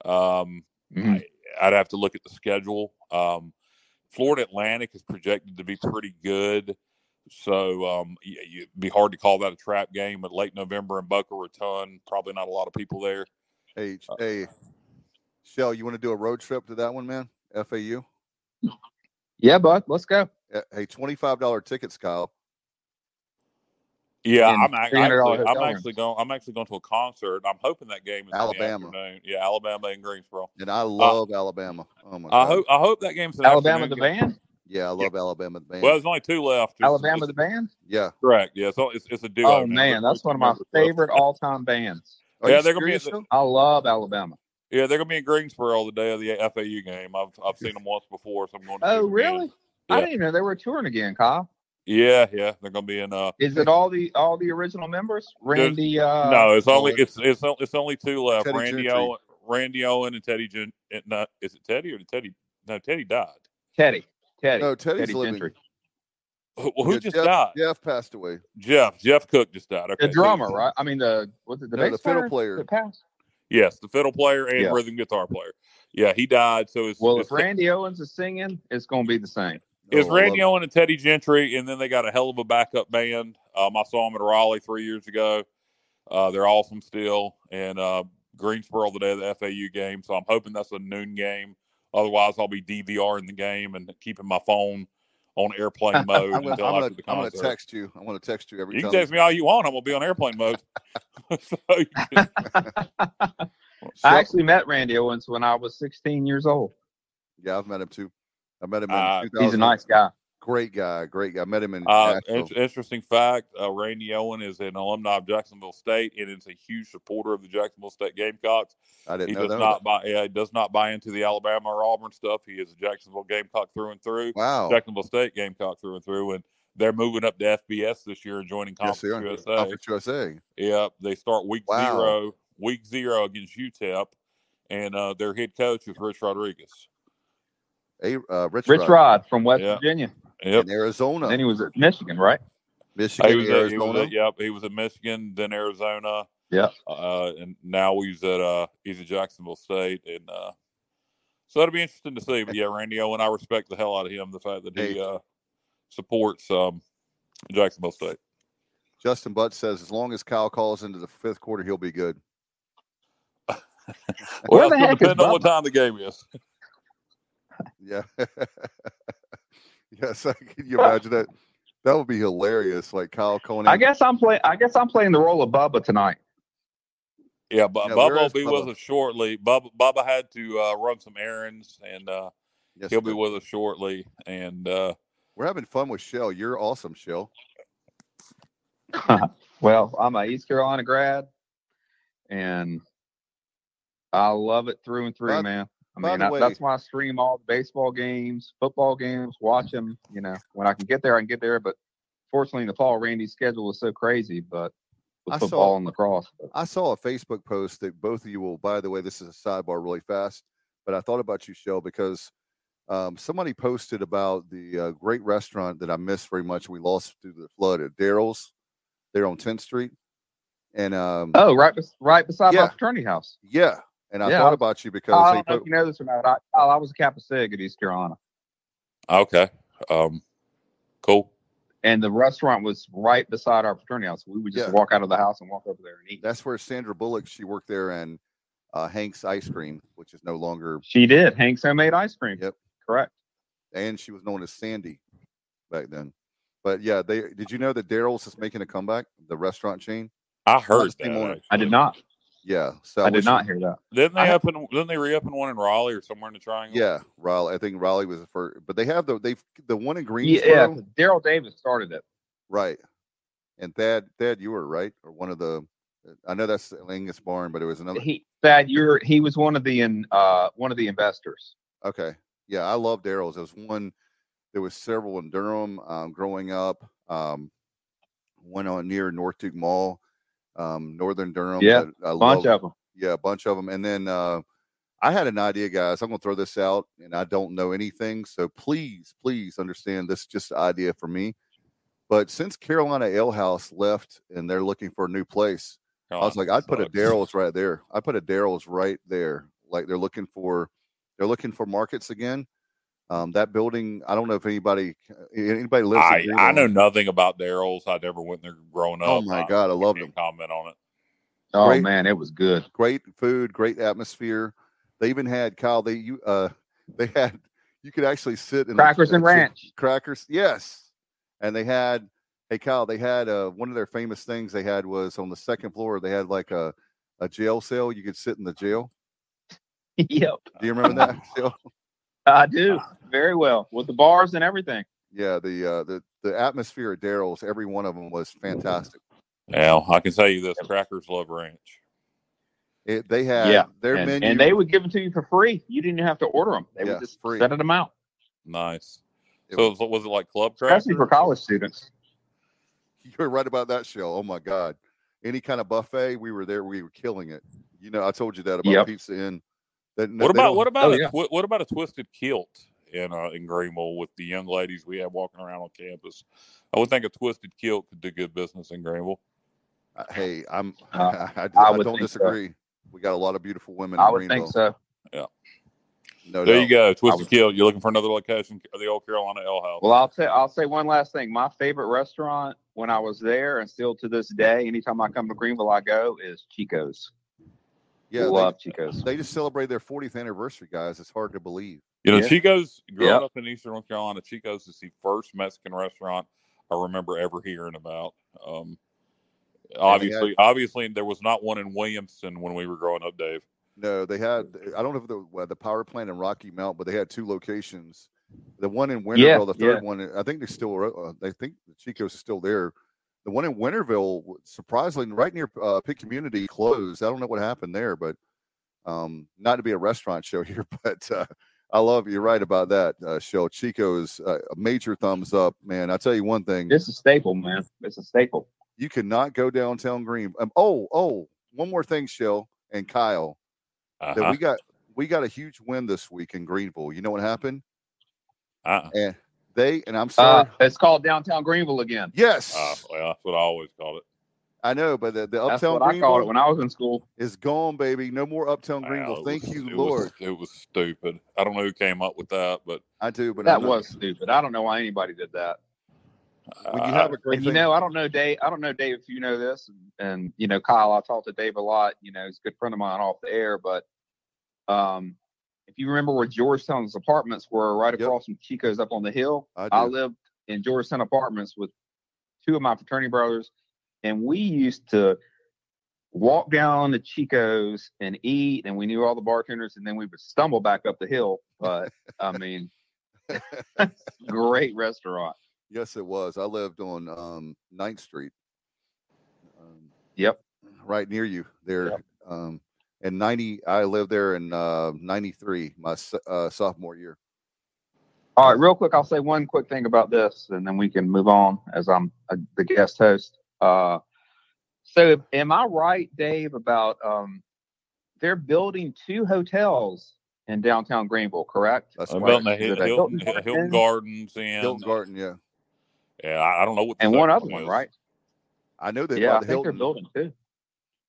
Um, Mhm. I'd have to look at the schedule. Um, Florida Atlantic is projected to be pretty good. So um, y- y- it'd be hard to call that a trap game. But late November in Boca Raton, probably not a lot of people there. Hey, Uh, hey, Shell, you want to do a road trip to that one, man? FAU. Yeah, bud, let's go. Uh, Hey, twenty-five dollar tickets, Kyle. Yeah, I'm, ac- $300 actually, I'm actually going. I'm actually going to a concert. I'm hoping that game is Alabama. afternoon. Yeah, Alabama and Greensboro. And I love Alabama. Oh my Uh, I god. hope. I hope that game's an Alabama the afternoon game. band? Yeah, I love Alabama. the Band. Well, there's only two left. It's- Alabama it's- the band? yeah. correct. Yeah, so it's, it's a duo. Oh now. man, that's one of my favorite all-time bands. Are Yeah, they're gonna be the- I love Alabama. Yeah, they're gonna be in Greensboro the day of the FAU game. I've I've seen them once before, so I'm going. To Oh, really? again. Really? I didn't even know they were touring again, Kyle. Yeah, yeah, they're gonna be in. Uh, Is it all the all the original members? Randy uh no, it's only it's it's it's only two left. Teddy Randy Gentry. Owen, Randy Owen, and Teddy. Gen, and not, is it Teddy or did Teddy? No, Teddy died. Teddy. Teddy. No, Teddy's Teddy living. Gentry. Who, who Yeah, just Jeff, died? Jeff passed away. Jeff. Jeff Cook just died. Okay, The drummer, right? I mean the was it the No, bass the fiddle player player. that passed? Yes, the fiddle player and Yeah. rhythm guitar player. Yeah, he died. So it's Well, it's, if Randy Owens is singing, it's gonna be the same. It's Oh, Randy it. Owen and Teddy Gentry, and then they got a hell of a backup band. Um, I saw them at Raleigh three years ago. Uh, they're awesome still, and uh, Greensboro the day of the FAU game. So I'm hoping that's a noon game. Otherwise, I'll be DVRing the game and keeping my phone on airplane mode I'm gonna, until I'm gonna, after I'm gonna text you. I'm gonna text you every you can time. text me all you want. I'm gonna be on airplane mode. so can- I actually met Randy Owens when I was 16 years old. yeah, I've met him too. I met him in Uh, He's a nice guy. Great guy, great guy. Met him in Uh, in- interesting fact: uh, Randy Owen is an alumni of Jacksonville State and is a huge supporter of the Jacksonville State Gamecocks. I didn't He know does that. not buy. Yeah, he does not buy into the Alabama or Auburn stuff. He is a Jacksonville Gamecock through and through. Wow. Jacksonville State Gamecock through and through, and they're moving up to FBS this year and joining Conference they are. USA. Conference USA. Yep, they start week Wow. zero, week zero against UTEP, and uh, their head coach is Rich Rodriguez. A, uh, Rich, Rich Rod Rod from West Yeah. Virginia. Yep, in Arizona, And then he was at Michigan, right? Michigan, he was, at, he was Arizona. at, yep, he was at Michigan, then Arizona. Yeah. uh, and now he's at uh, he's at Jacksonville State, and uh, so that'll be interesting to see. But yeah, Randy Owen, I respect the hell out of him. The fact that he uh, supports um, Jacksonville State. Justin Butt says as long as Kyle calls into the fifth quarter, he'll be good. Well, the it's gonna is depend on what time the game is. Yeah. yes. Can you imagine that? That would be hilarious. Like Kyle calling. I guess I'm playing. I guess I'm playing the role of Bubba tonight. Yeah, but Yeah, Bubba will be Bubba? with us shortly. Bubba, Bubba had to uh, run some errands, and uh, Yes, he'll be with us shortly. And uh, We're having fun with Shell. You're awesome, Shell. well, I'm a East Carolina grad, and I love it through and through, By- man. I mean, I, way- that's why I stream all the baseball games, football games, watch them. You know, when I can get there, I can get there. But fortunately, in the fall, Randy's schedule is so crazy. But with I football saw- and lacrosse, but I saw a Facebook post that both of you will. By the way, this is a sidebar, really fast, but I thought about you, Shell, because um, somebody posted about the uh, great restaurant that I missed very much. We lost through the flood at Daryl's, there on 10th Street, and um, oh, right, right beside Yeah. my fraternity house. yeah, and I Yeah, thought about you because they don't know put, if you know this or not. I, I was a Kappa Sig at East Carolina. okay, um, cool. and the restaurant was right beside our fraternity house. We would just Yeah. walk out of the house and walk over there and eat. that's where Sandra Bullock she worked there, and uh, Hank's Ice Cream, which is no longer, She did Hank's homemade ice cream. Yep. correct. and she was known as Sandy back then. But yeah, they did you know that Daryl's is making a comeback? The restaurant chain. I heard that. on I did not. Yeah, so I did wish- not hear that. Didn't they I- open? Didn't they reopen one in Raleigh or somewhere in the Triangle? Yeah, Raleigh. I think Raleigh was the first, but they have the they the one in Greensboro, Yeah, Daryl Davis started it. right? And Thad, Thad, you were right, or one of the. I know that's Angus Barn, but it was another. He Thad, you're he was one of the in uh one of the investors. Okay, yeah, I love Daryl's. There was one. There was several in Durham um, growing up. Um, one on near North Duke Mall, um, Northern Durham. Yeah, that I Bunch love. of them. yeah, a bunch of them. And then uh, I had an idea, guys. I'm going to throw this out, and I don't know anything, so please, please understand this is just an idea for me. But since Carolina Ale House left and they're looking for a new place, I was like, I'd put a Daryl's right there. I put a Daryl's right there. Like they're looking for, they're looking for markets again. Um, that building, I don't know if anybody, anybody lives. I, I know nothing about Daryl's. I never went there growing up. Oh my I God, I loved can't them. Comment on it. Oh Great. man, it was good. great food, great atmosphere. They even had Kyle. They you uh they had you could actually sit in Crackers and ranch. Crackers, yes. And they had hey Kyle. They had uh one of their famous things they had was on the second floor. They had like a a jail cell. You could sit in the jail. yep, Do you remember that? Phil? I do very well with the bars and everything. yeah. The uh the the atmosphere at Daryl's. Every one of them was fantastic. Yeah, I can tell you this: Crackers love ranch. It, they had Yeah, their and, menu. and they would give them to you for free. You didn't have to order them. They Yeah, would just free. set them out, Nice. It So was- was, was it like club crackers? especially for college students. You're right about that, Shell. Oh my God. Any kind of buffet, we were there. We were killing it. You know, I told you that about Yep. Pizza Inn. That, What about what about Oh, a yeah. twi- what about a twisted kilt in uh, in Greenville with the young ladies we have walking around on campus? I would think a twisted kilt could do good business in Greenville. Uh, Hey, I'm. Uh, I, I I would don't think so. disagree. We got a lot of beautiful women. I in would Greenville. think so. Yeah. No there doubt. you go, twisted was- kilt. You're looking for another location of the old Carolina Ale House. Well, I'll say I'll say one last thing. My favorite restaurant when I was there, and still to this day, anytime I come to Greenville, I go is Chico's. Yeah, love they, Chico's. they just celebrated their 40th anniversary, guys. It's hard to believe. You know, Yeah. Chico's growing Yep. up in Eastern North Carolina, Chico's is the first Mexican restaurant I remember ever hearing about. Um, obviously, obviously, there was not one in Williamston when we were growing up, Dave. No, they had. I don't know if the well, the power plant in Rocky Mount, but they had two locations, The one in Winterville, Yeah, the third yeah. one, I think they're still. Uh, they think the Chicos is still there. The one in Winterville, surprisingly, right near uh, Pitt Community, closed. I don't know what happened there, but um, not to be a restaurant show here, but uh, I love you're right about that uh, show. Chico's uh, a major thumbs up, man. I tell you one thing, It's a staple, man. It's a staple. you cannot go downtown Green. Um, oh, oh, one more thing, Shell and Kyle, that Uh-huh. we got we got a huge win this week in Greenville. You know what happened? Uh-uh. And they and I'm sorry. Uh, it's called downtown Greenville again. yes, Uh, well, that's what I always called it. I know, but the, the That's uptown what I called it when I was in school. is gone, baby. No more uptown Greenville. it Thank was- you, it Lord. Was, it was stupid. I don't know who came up with that, but I do, but That was stupid. I don't know why anybody did that. when you uh, have a great And you know, I don't know Dave. I don't know Dave if you know this, and you know Kyle. I talk to Dave a lot. You know, he's a good friend of mine off the air. But um, if you remember where Georgetown's apartments were, right Yep. across from Chico's up on the hill, I I lived in Georgetown apartments with two of my fraternity brothers, and we used to walk down to Chico's and eat, and we knew all the bartenders, and then we would stumble back up the hill. But I mean, great restaurant. yes, it was. I lived on um, 9th Street. Um, Yep. right near you there. Yep. Um, and 90, I lived there in uh, 93, my uh, sophomore year. All right, real quick, I'll say one quick thing about this, and then we can move on as I'm uh, the guest host. Uh, so, am I right, Dave, about um, they're building two hotels in downtown Greenville? Correct? That's I'm right. building a Is Hil- it a Hilton, Hilton Hilton, Gardens and Hilton Garden, yeah. yeah, I, I don't know what. the And one second other one, is. right? I know that Yeah, I about think the they're building two.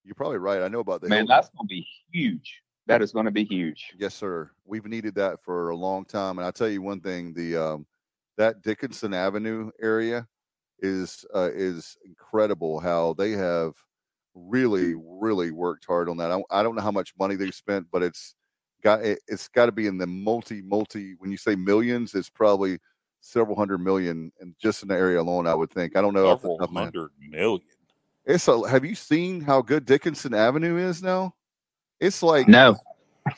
You're probably right. I know about the Man, Hilton. that's going to be huge. That is going to be huge. Yes, sir. We've needed that for a long time. And I'll tell you one thing: the um, that Dickinson Avenue area is uh, is incredible. How they have really, really worked hard on that. I, I don't know how much money they've spent, but it's got it, it's got to be in the multi multi. When you say millions, it's probably several hundred million, and just in the area alone, I would think. I don't know. off the Several top of my head. hundred million. It's a, have you seen how good Dickinson Avenue is now? It's like No,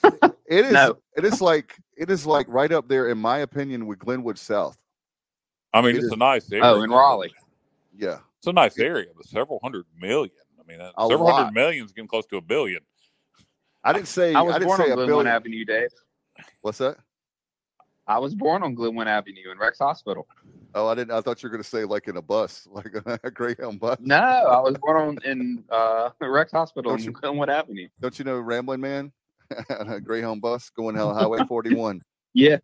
it is. No. It is like it is like right up there, in my opinion, with Glenwood South. I mean, It it's is- a nice area. oh, in Raleigh. Yeah, It's a nice area, but several hundred million. I mean, A several lot. hundred million is getting close to a billion. I didn't say. I I, was didn't born say on a Glenwood billion. Avenue, Dave. What's that? I was born on Glenwood Avenue in Rex Hospital. Oh, I didn't. I thought you were going to say like in a bus, like a Greyhound bus. No, I was born on in uh, Rex Hospital Don't in Glenwood Avenue. Don't you know Rambling Man? on a Greyhound bus going down Highway 41. Yeah,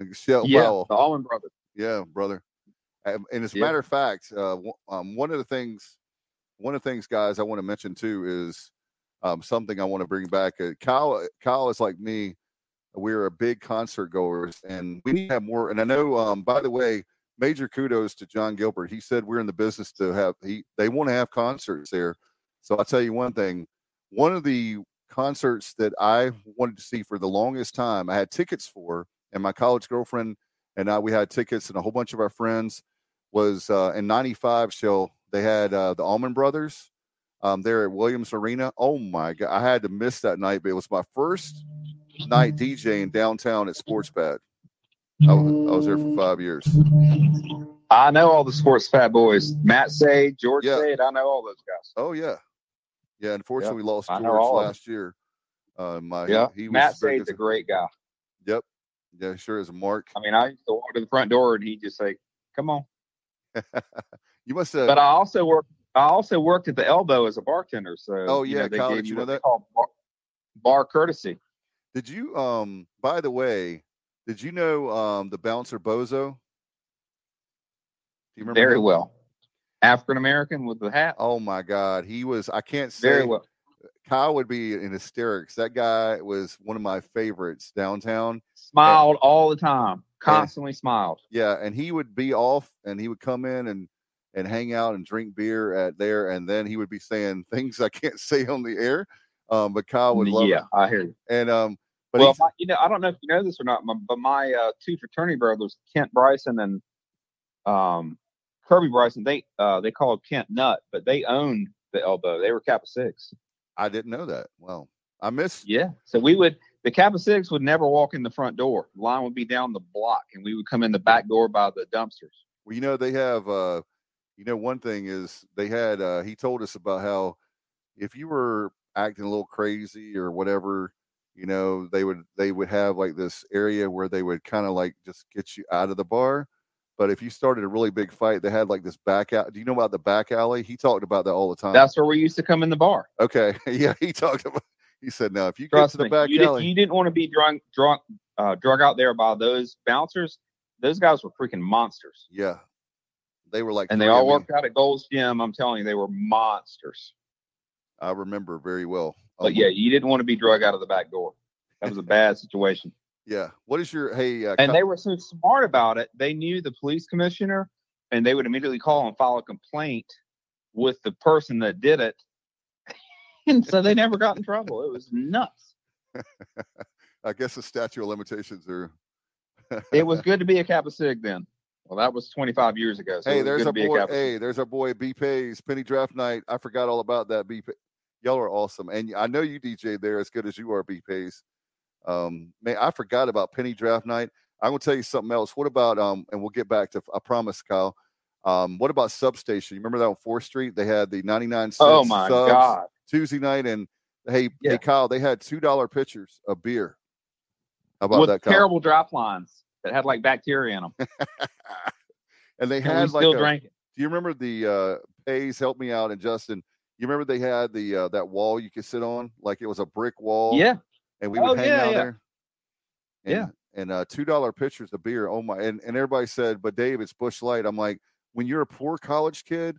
yeah, Powell. the Allman Brothers. Yeah, brother. Um, and as a Yeah. matter of fact, uh, um, one of the things, one of the things, guys, I want to mention too is um, something I want to bring back. Uh, Kyle, Kyle is like me. We're a big concert goers, and we need to have more. And I know, um, by the way, major kudos to Jon Gilbert. He said we're in the business to have. He they want to have concerts there. So I'll tell you one thing. One of the concerts that I wanted to see for the longest time, I had tickets for, and my college girlfriend and I we had tickets, and a whole bunch of our friends was uh, in '95. Show they had uh, the Allman Brothers um, there at Williams Arena. Oh my god, I had to miss that night, but it was my first night DJing downtown at Sports Pad. I was, I was there for five years. I know all the sports fat boys. Matt Sade, George Yeah. Sade. I know all those guys. Oh yeah, yeah. Unfortunately, we lost George last year. Uh, my Yeah, he, was Matt Sade's a great guy. Yep, yeah, sure is a mark. I mean, I used to walk to the front door and he'd just say, "Come on." You must have. But I also worked. I also worked at the Elbow as a bartender. So Oh, you yeah, know, they Kyle, gave you you know that? bar, bar courtesy. Did you um by the way, did you know um the bouncer Bozo? Do you remember Very him? well. African American with the hat. Oh my god, he was I can't say Very well. Kyle would be in hysterics. That guy was one of my favorites downtown. Smiled all the time. Constantly smiled. Yeah, and he would be off and he would come in and and hang out and drink beer at there and then he would be saying things I can't say on the air. Um but Kyle would love yeah, it. I hear you. And um but well, my, you know, I don't know if you know this or not, my- but my uh, two fraternity brothers, Kent Bryson and um, Kirby Bryson, they uh, they called Kent Nut, but they owned the elbow. They were Kappa Sigs. I didn't know that. Well, I miss Yeah. So we would the Kappa Sigs would never walk in the front door. The line would be down the block, and we would come in the back door by the dumpsters. Well, you know they have. uh You know, one thing is they had. uh He told us about how if you were acting a little crazy or whatever, you know, they would they would have like this area where they would kind of like just get you out of the bar. But if you started a really big fight, they had like this back out. Do you know about the back alley? He talked about that all the time. That's where we used to come in the bar. okay. Yeah, he talked about. He said, "Now, if you Trust get to the back you, did, alley, you didn't want to be drunk, drunk, uh, drug out there by those bouncers. Those guys were freaking monsters, yeah, they were like, and they all worked out at Gold's Gym. I'm telling you, they were monsters. I remember very well. But Um, yeah, you didn't want to be drug out of the back door. That was a bad situation. yeah. What is your hey? Uh, And they were so smart about it. They knew the police commissioner, and they would immediately call and file a complaint with the person that did it. and so they never got in trouble. It was nuts. I guess the statute of limitations are. It was good to be a Kappa Sig then. Well, that was 25 years ago. So hey, there's our a boy. Sig. Hey, there's our boy B Pays Penny Draft Night. I forgot all about that. B. Y'all are awesome, and I know you DJ there as good as you are. B Pays. Um, man, I forgot about Penny Draft Night. I'm gonna tell you something else. What about um? And we'll get back to. I promise, Kyle. Um, what about Substation? You remember that on Fourth Street? They had the 99 cents. Oh my God. Tuesday night, and hey, Yeah. hey, Kyle, they had two dollar pitchers of beer. How about With that, Kyle? terrible drop lines that had like bacteria in them. and they And had like still a, drank it. Do you remember the uh Pays help me out and Justin? You remember they had the uh, that wall you could sit on, like it was a brick wall. Yeah. and we would Oh, hang yeah, out yeah. there. And, Yeah. and uh, two dollar pitchers of beer. Oh my! And, and everybody said, "But Dave, it's Busch Light." I'm like, when you're a poor college kid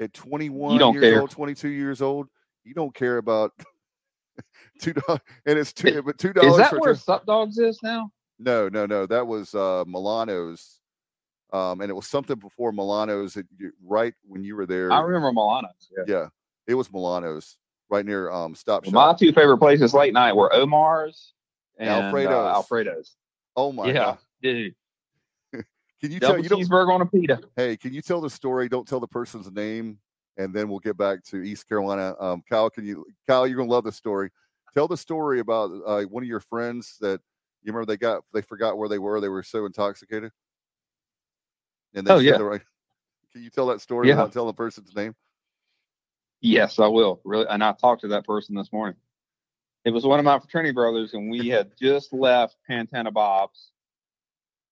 at 21 don't years care. old, 22 years old, you don't care about two dollars. And it's two, but two dollars. Is that where Sup Dogs is now? no, no, no. That was uh Milano's. Um, and it was something before Milano's that you, right when you were there. I remember Milano's. Yeah. Yeah, it was Milano's right near um Stop Well, my two favorite places late night were Omar's and Alfredo's. Uh, Alfredo's. Oh my yeah, god! dude. Can you tell Double you don't? cheeseburger on a pita. Hey, can you tell the story? Don't tell the person's name, and then we'll get back to East Carolina. Um, Kyle, can you? Kyle, you're gonna love the story. Tell the story about uh, one of your friends that you remember they got they forgot where they were. They were so intoxicated. And they Oh, yeah. the right. Can you tell that story Yeah. without telling the person's name? Yes, I will. Really, and I talked to that person this morning. It was one of my fraternity brothers, and we had just left Pantana Bob's,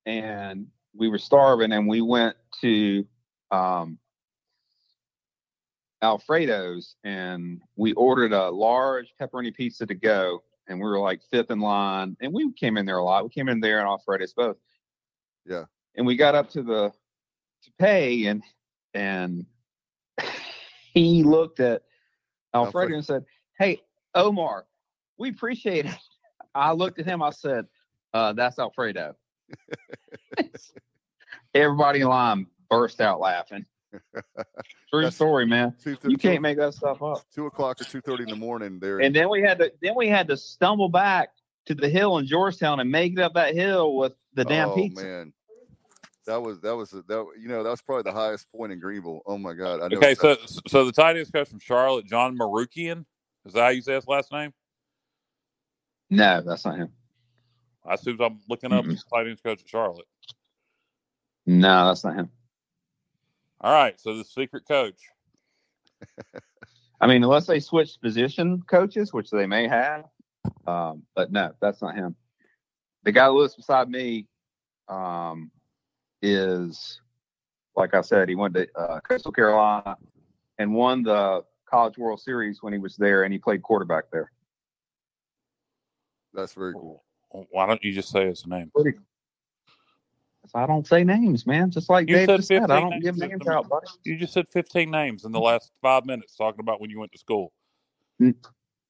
and we were starving, and we went to um, Alfredo's, and we ordered a large pepperoni pizza to go, and we were like fifth in line, and we came in there a lot. We came in there and Alfredo's both. Yeah. And we got up to the to pay, and and he looked at Alfredo and said, "Hey, Omar, we appreciate it." I looked at him. I said, uh, "That's Alfredo." Everybody in line burst out laughing. True That's- story, man. Two, You can't make that stuff up. two o'clock or two thirty in the morning. There, And then we had to then we had to stumble back to the hill in Georgetown and make it up that hill with the damn oh, pizza. man, that was that was that. You know, that was probably the highest point in Greenville. Oh my god! I know Okay, exactly- so so the tight end coach from Charlotte, John Marukian, is that how you say his last name? No, that's not him. I assume I'm looking up his tight ends coach at Charlotte. No, that's not him. All right, so the secret coach. I mean, unless they switch position coaches, which they may have. Um, but no, that's not him. The guy that lives beside me um, is, like I said, he went to uh, Coastal Carolina and won the College World Series when he was there, and he played quarterback there. that's very cool. Why don't you just say his name? Pretty. I don't say names, man. Just like You Dave said just said, I 15 don't give names. names out, buddy. You just said 15 names in the last five minutes talking about when you went to school.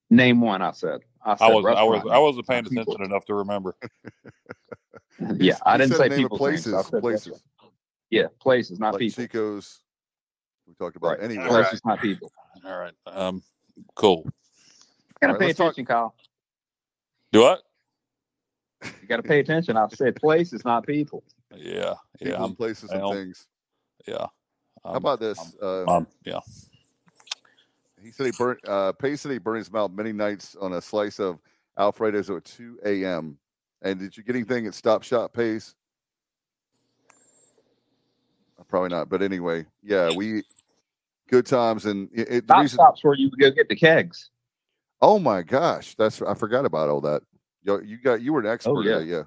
Name one. I said. I, said I was I was I wasn't paying attention enough to remember. Yeah, I He didn't say the name names. Places, said places. Yeah, places, not like people. Chico's. We talked about Right. anyway. Places, not people. All right, um, cool. You gotta right, pay let's talk- attention, Kyle. Do what? You gotta pay attention. I said places, not people. Yeah, People yeah, and places and things. yeah. How about this? Uh, Um, yeah. he said he burnt. Uh, Pay said he burned his mouth many nights on a slice of Alfredo's at 2 a.m. And did you get anything at Stop Shop Pays? Uh, Probably not. But anyway, yeah, we good times and it, it- the Stop reason, stops where you would go get the kegs. Oh my gosh, that's I forgot about all that. You, you got you were an expert. Oh, yeah. yeah.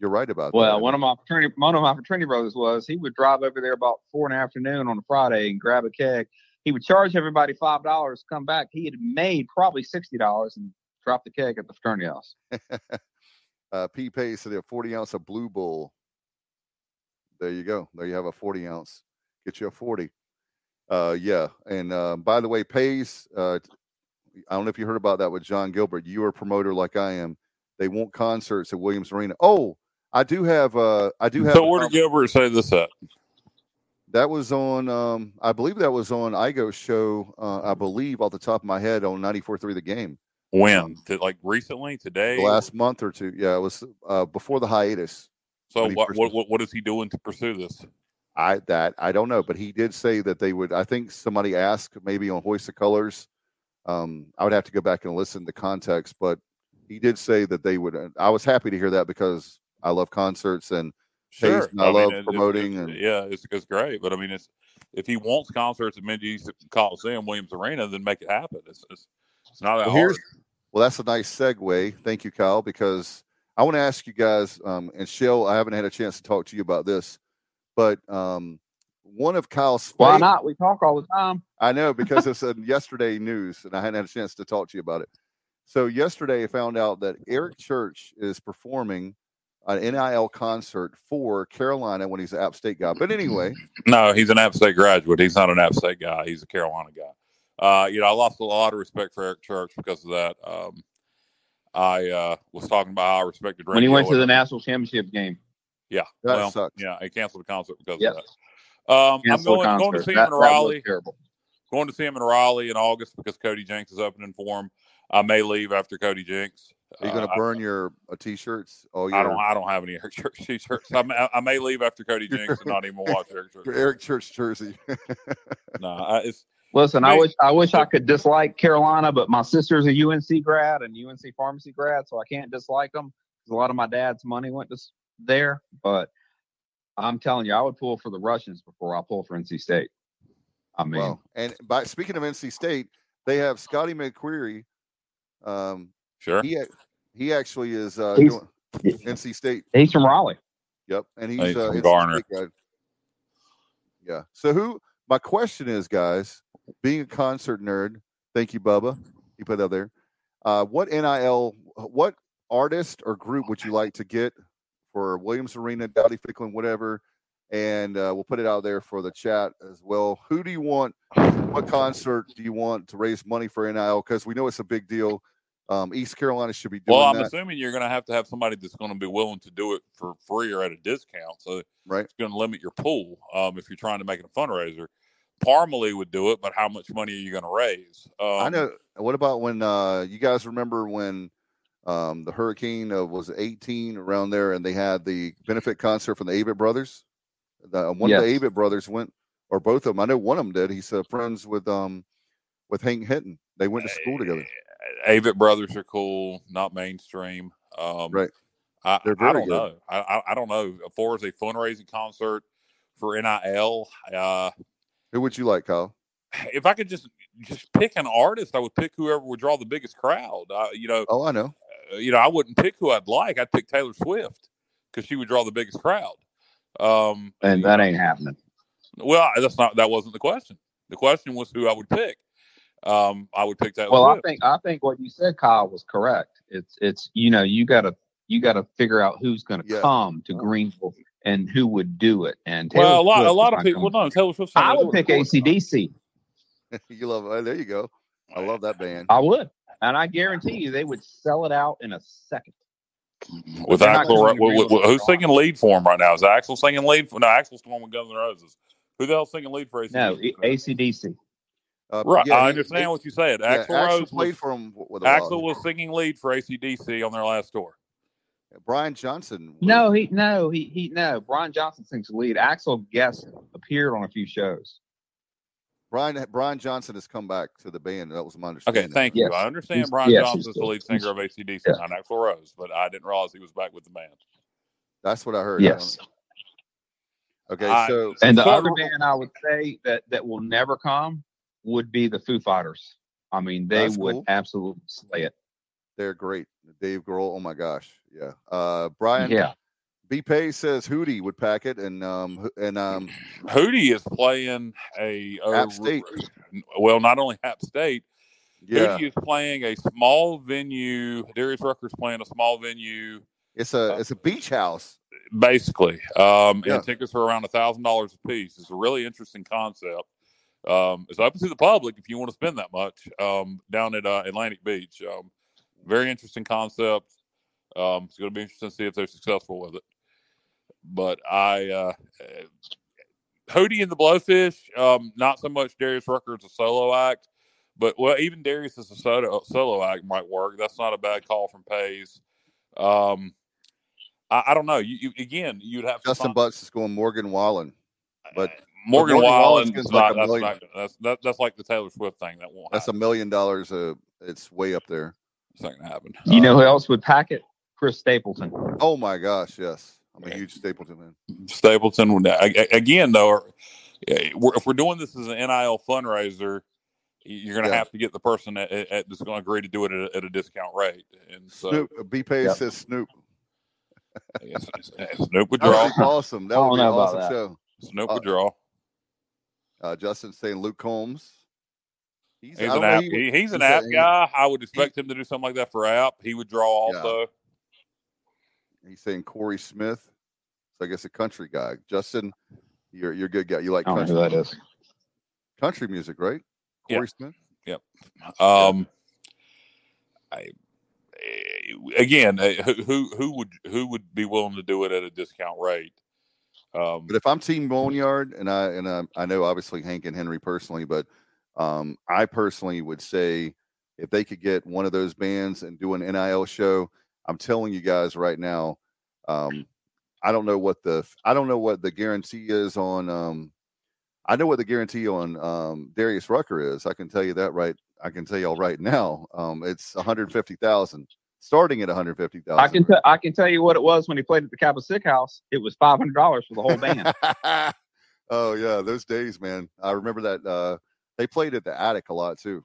You're right about Well, that. one of my fraternity, one of my fraternity brothers was he would drive over there about four in the afternoon on a Friday and grab a keg. He would charge everybody five dollars. Come back, he had made probably sixty dollars and drop the keg at the fraternity house. uh, P Pace said a 40 ounce of Blue Bull. There you go. There you have a 40 ounce. Get you a 40. Uh, yeah. And uh, by the way, Pays, uh, I don't know if you heard about that with Jon Gilbert. You are a promoter like I am. They want concerts at Williams Arena. Oh, I do have. Uh, I do have. So where did Gilbert say this at? That was on, um, I believe that was on Igo's show, uh, I believe off the top of my head on 94.3 The Game. When? Did, like recently? Today? The last month or two. Yeah, it was uh, before the hiatus. so what, what what is he doing to pursue this? I that I don't know, but he did say that they would. I think somebody asked maybe on Hoist of Colors. Um, I would have to go back and listen to context, but he did say that they would. I was happy to hear that because I love concerts and and I love it- it- promoting it- and- yeah, it's, it's great. But I mean, it's if he wants concerts at Minges Coliseum, Williams Arena, then make it happen. It's it's, it's not that Well, here's- hard. Well, that's a nice segue. Thank you, Kyle, because I want to ask you guys, um, and Shell, I haven't had a chance to talk to you about this, but um, one of Kyle's Why fav- not? We talk all the time. I know because it's in yesterday news, and I hadn't had a chance to talk to you about it. So yesterday, I found out that Eric Church is performing an NIL concert for Carolina when he's an App State guy. But anyway, No, he's an App State graduate. He's not an App State guy. He's a Carolina guy. Uh, you know, I lost a lot of respect for Eric Church because of that. Um, I uh, was talking about how I respected When he radio went to the national championship game, yeah, that well, sucks. yeah, he canceled the concert because Yes. of that. Um, I'm going, going to see him That- in Raleigh. terrible. Going to see him in Raleigh in August because Cody Jinks is opening for him. I may leave after Cody Jinks. Are you going Uh, to burn your uh, t-shirts? All your, I don't. I don't have any Eric Church t-shirts. I may, I may leave after Cody Jinks and not even watch Eric Church. your Eric Church jersey. No, I, it's Listen, I wish I wish I could dislike Carolina, but my sister's a UNC grad and UNC pharmacy grad, so I can't dislike them. A lot of my dad's money went to there, but I'm telling you, I would pull for the Russians before I pull for NC State. I mean, well, and by speaking of NC State, they have Scotty McCreery. Um, sure. he he actually is uh, doing NC State. he's from Raleigh. Yep, and he's, He's uh, from NC Garner. State. Yeah. So who? My question is, guys, being a concert nerd, thank you, Bubba. He put that there. Uh, what NIL? What artist or group would you like to get for Williams Arena, Dowdy Ficklin, whatever? And uh, we'll put it out there for the chat as well. Who do you want? What concert do you want to raise money for NIL? Because we know it's a big deal. Um, East Carolina should be doing Well, I'm that, assuming you're going to have to have somebody that's going to be willing to do it for free or at a discount. So right? it's going to limit your pool um, if you're trying to make it a fundraiser. Parmalee would do it, but how much money are you going to raise? Um, I know. What about when uh, you guys remember when um, the hurricane uh, was 18 around there, and they had the benefit concert from the Avett brothers? The, one of the Yes. Avett brothers went, or both of them. I know one of them did. He's uh, friends with um with Hank Hinton. They went to school together. Avett Brothers are cool, not mainstream. Um, Right. I, They're I don't good. know. I, I, I don't know. As far as a fundraising concert for NIL, uh, Who would you like, Kyle? if I could just just pick an artist, I would pick whoever would draw the biggest crowd. Uh, you know, Oh, I know. uh, you know, I wouldn't pick who I'd like. I'd pick Taylor Swift because she would draw the biggest crowd. Um, And that ain't happening. well, that's not that wasn't the question. The question was who I would pick. Um, I would pick Taylor Well, I think I think what you said, Kyle, was correct. It's it's you know you gotta you gotta figure out who's gonna Yeah. come to Greenville and who would do it. And Taylor well, a lot, Swift a lot of people. gonna- Well, no, Taylor Swift. I would pick ACDC. you love. Oh, there you go. I love that band. I would, and I guarantee you they would sell it out in a second. with Axl. going Right, to with- with- who's singing lead for him right now? Is Axl singing lead? For, no, Axl's the one with Guns N' Roses. Who the hell's singing lead for ACDC? No, ACDC. Uh, Right, yeah, I understand he- what you said. yeah, Axl Rose played was, for him with a. Axl was singing lead for ACDC on their last tour. Brian Johnson. was- No, he no he he no. Brian Johnson sings the lead. Axl guest appeared on a few shows. Brian Brian Johnson has come back to the band. That was my understanding. Okay, thank you. Yes. I understand He's- Brian yes, he's Johnson's the lead singer of ACDC, Yeah. not Axl Rose, but I didn't realize he was back with the band. That's what I heard. Yes. know. Okay, I- so And the So- other band I would say that that will never come would be the Foo Fighters. I mean, they That's would cool. absolutely slay it. they're great. Dave Grohl. Oh my gosh. Yeah. Uh, Brian. Yeah. B Pay says Hootie would pack it, and um and um Hootie is playing a, a App State. Well, not only App State, yeah, Hootie is playing a small venue. Darius Rucker's playing a small venue, it's a it's a beach house. basically. Um, Yeah. And tickets are around a thousand dollars a piece. It's a really interesting concept. Um, it's open to the public if you want to spend that much. Um, down at uh, Atlantic Beach. Um, very interesting concept. Um, it's going to be interesting to see if they're successful with it. But I, uh, uh, Hootie and the Blowfish, um, not so much Darius Rucker as a solo act, but well, even Darius as a solo, solo act might work. That's not a bad call from Pays. Um, I, I don't know. You, you again, you'd have to Justin find- Butts is going Morgan Wallen. but- Morgan, Morgan Wallen's Wallen's gets not, like a that's, not that's that, that's like the Taylor Swift thing that won't That's a million dollars. Uh, it's way up there. It's not gonna happen. You know who else would pack it? Chris Stapleton. Oh my gosh, yes. I'm a huge Stapleton fan. Stapleton would a- a- again though. or- we're- If we're doing this as an NIL fundraiser, you're going to Yeah. have to get the person at, at, at- that's going to agree to do it at a, at a discount rate. And so Snoop. B Pay Yep. says Snoop. yes, Snoop would That draw. would be awesome. That I would be an about awesome that. show. Snoop Uh, would draw. Uh, Justin saying Luke Combs. He's, He's an app. he would- he's an he's a- app guy. I would expect him to do something like that for app. He would draw Yeah. also. He's saying Corey Smith. So I guess a country guy. Justin, you're you're a good guy. You like I don't country, know who that is. country music, right? Yeah. Corey Smith. Yep. Um, I, eh, again, eh, who who who would who would be willing to do it at a discount rate? Um, But if I'm Team Boneyard, and I and I, I know obviously Hank and Henry personally, but um, I personally would say if they could get one of those bands and do an NIL show, I'm telling you guys right now, um, I don't know what the I don't know what the guarantee is on. Um, I know what the guarantee on um, Darius Rucker is. I can tell you that right. I can tell y'all right now. Um, it's 150,000, starting at 150,000. I can tell. I can tell you what it was when he played at the Kappa Sig House. It was five hundred dollars for the whole band. oh yeah, those days, man. I remember that. Uh, they played at the attic a lot too,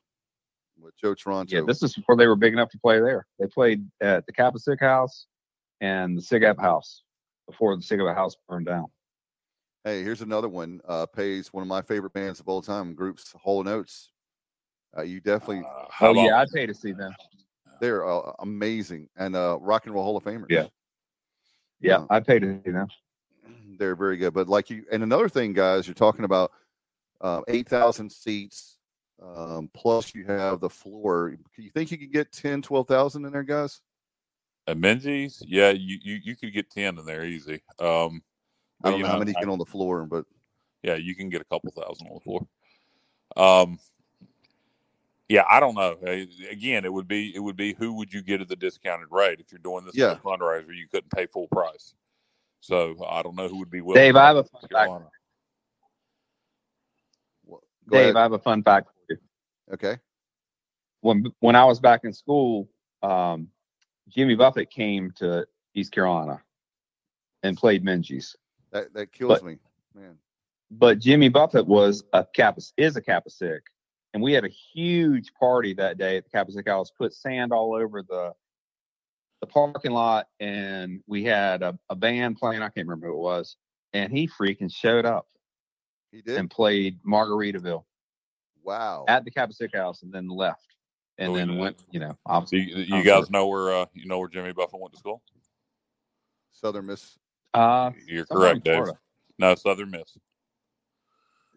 with Joe Toronto. yeah, this is before they were big enough to play there. They played at the Kappa Sig House and the Sig Ep House before the Sig Ep House burned down. hey, here's another one. Uh, pays one of my favorite bands of all time. Groups Hall & Oates. Uh, you definitely, uh, Oh yeah, I'd pay to see them. they're uh, amazing and uh, rock and roll Hall of Famers. Yeah. Yeah, Yeah. I'd pay to see them. they're very good. But like you, and another thing, guys, you're talking about uh, eight thousand seats. Um, plus, you have the floor. You think you could get 10, 12,000 in there, guys? At Minges, yeah, you, you you could get ten in there easy. Um, I don't you know how many I- get on the floor, but yeah, you can get a couple thousand on the floor. Um, yeah, I don't know. Again, it would be it would be who would you get at the discounted rate if you're doing this Yeah. as a fundraiser? You couldn't pay full price, so I don't know who would be willing. Dave, to I have a fun fact. Carolina. go Dave, ahead. I have a fun fact for you. Okay. When when I was back in school, um, Jimmy Buffett came to East Carolina and played Minges. That that kills But- me, man. but Jimmy Buffett was a Kappa is a Kappa Sig, and we had a huge party that day at the Kappa Sig House. Put sand all over the the parking lot, and we had a, a band playing. I can't remember who it was, and he freaking showed up He did. and played Margaritaville wow. at the Kappa Sig House, and then left, and Oh, then yeah. went. You know, So obviously, you, you guys sure. know where uh, you know where Jimmy Buffett went to school? Southern Miss, uh, You're correct, Dave. Florida. No, Southern Miss.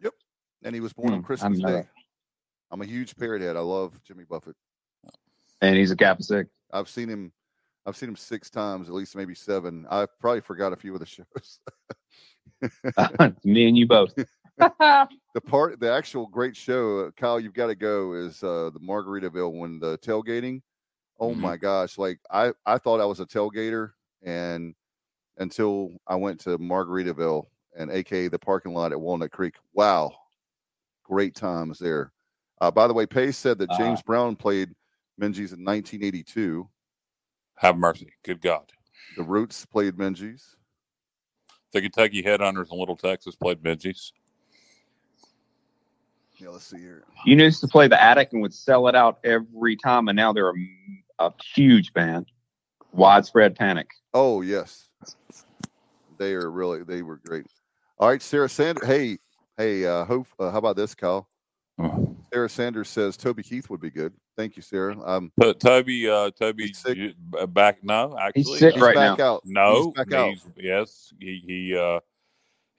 Yep. And he was born on Hmm, I Christmas Day. that. I'm a huge parrot head. I love Jimmy Buffett. and he's a Kappa Sig. I've seen him. I've seen him six times, at least maybe seven. I probably forgot a few of the shows. Me and you both. the part, the actual great show, uh, Kyle, you've got to go is uh, the Margaritaville when the tailgating. Oh Mhm. my gosh! Like I, I thought I was a tailgater, and until I went to Margaritaville and AKA the parking lot at Walnut Creek. Wow, great times there. Uh, by the way, Pace said that Uh, James Brown played Minges in 1982. Have mercy. Good God. The Roots played Minges. The Kentucky Headhunters in Little Texas played Minges. Yeah, let's see here. You used to play the Attic and would sell it out every time, and now they're a, a huge band. Widespread Panic. Oh yes, they are really they were great. All right, Sarah Sanders. Hey, hey, uh, hope. Uh, how about this, Kyle? Sarah Sanders says Toby Keith would be good. Thank you, Sarah. Um, But Toby, uh, Toby He's sick. back. No, actually, He's sick he's right back now. out. No, he's back out. yes, he he uh,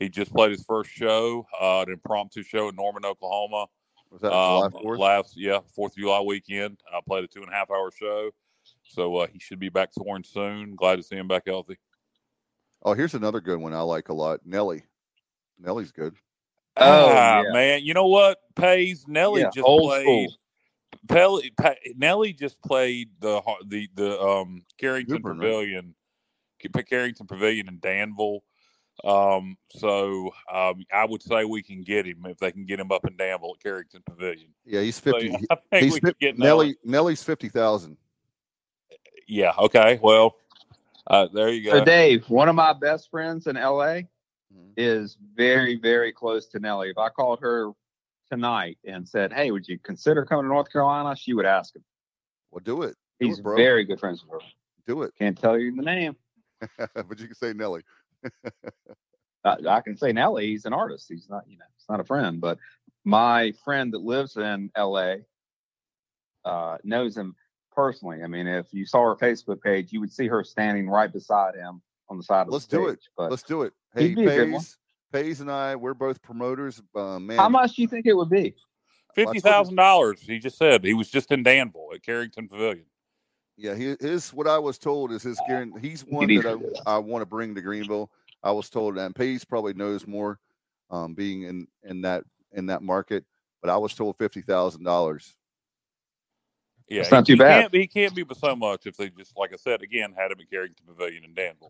he just played his first show, uh, an impromptu show in Norman, Oklahoma. Was that July Um, Fourth? last yeah Fourth of July weekend. I played a two and a half hour show, so uh, he should be back touring soon. Glad to see him back healthy. Oh, here's another good one I like a lot. Nelly. Nelly's good. Oh, ah, yeah. man, you know what? Pays Nelly Yeah, just old played. school. Pelly, Pa- Nelly just played the the the um Carrington Goodburn. Pavilion, Ca- Carrington Pavilion in Danville. Um, so um, I would say we can get him if they can get him up in Danville at Carrington Pavilion. Yeah, he's fifty. yeah, I think he's we fif- can get Nelly. Nelly. Nelly's fifty thousand. Yeah. Okay. Well, uh, there you go. So, Dave, one of my best friends in LA Mhm. is very, very close to Nelly. If I called her tonight and said, "Hey, would you consider coming to North Carolina?" she would ask him. Well, do it. Do He's it, bro. very good friends with her. Do it. Can't tell you the name. but you can say Nelly. I, I can say Nelly. He's an artist. He's not, you know, he's not a friend. But my friend that lives in L.A. Uh, knows him personally. I mean, if you saw her Facebook page, you would see her standing right beside him on the side of Let's the do stage. it. But Let's do it. Hey, He'd be a good one. Pays, Pays and I, we're both promoters. Uh, man, how much do you think it would be? Fifty thousand dollars. He just said he was just in Danville at Carrington Pavilion. Yeah, his what I was told is his guarantee. He's one need that I, I want to bring to Greenville. I was told, and Pace probably knows more, um, being in in that in that market. But I was told fifty thousand dollars. Yeah, That's not he, too bad. He can't, he can't be but so much if they just, like I said again, had him at Carrington Pavilion in Danville.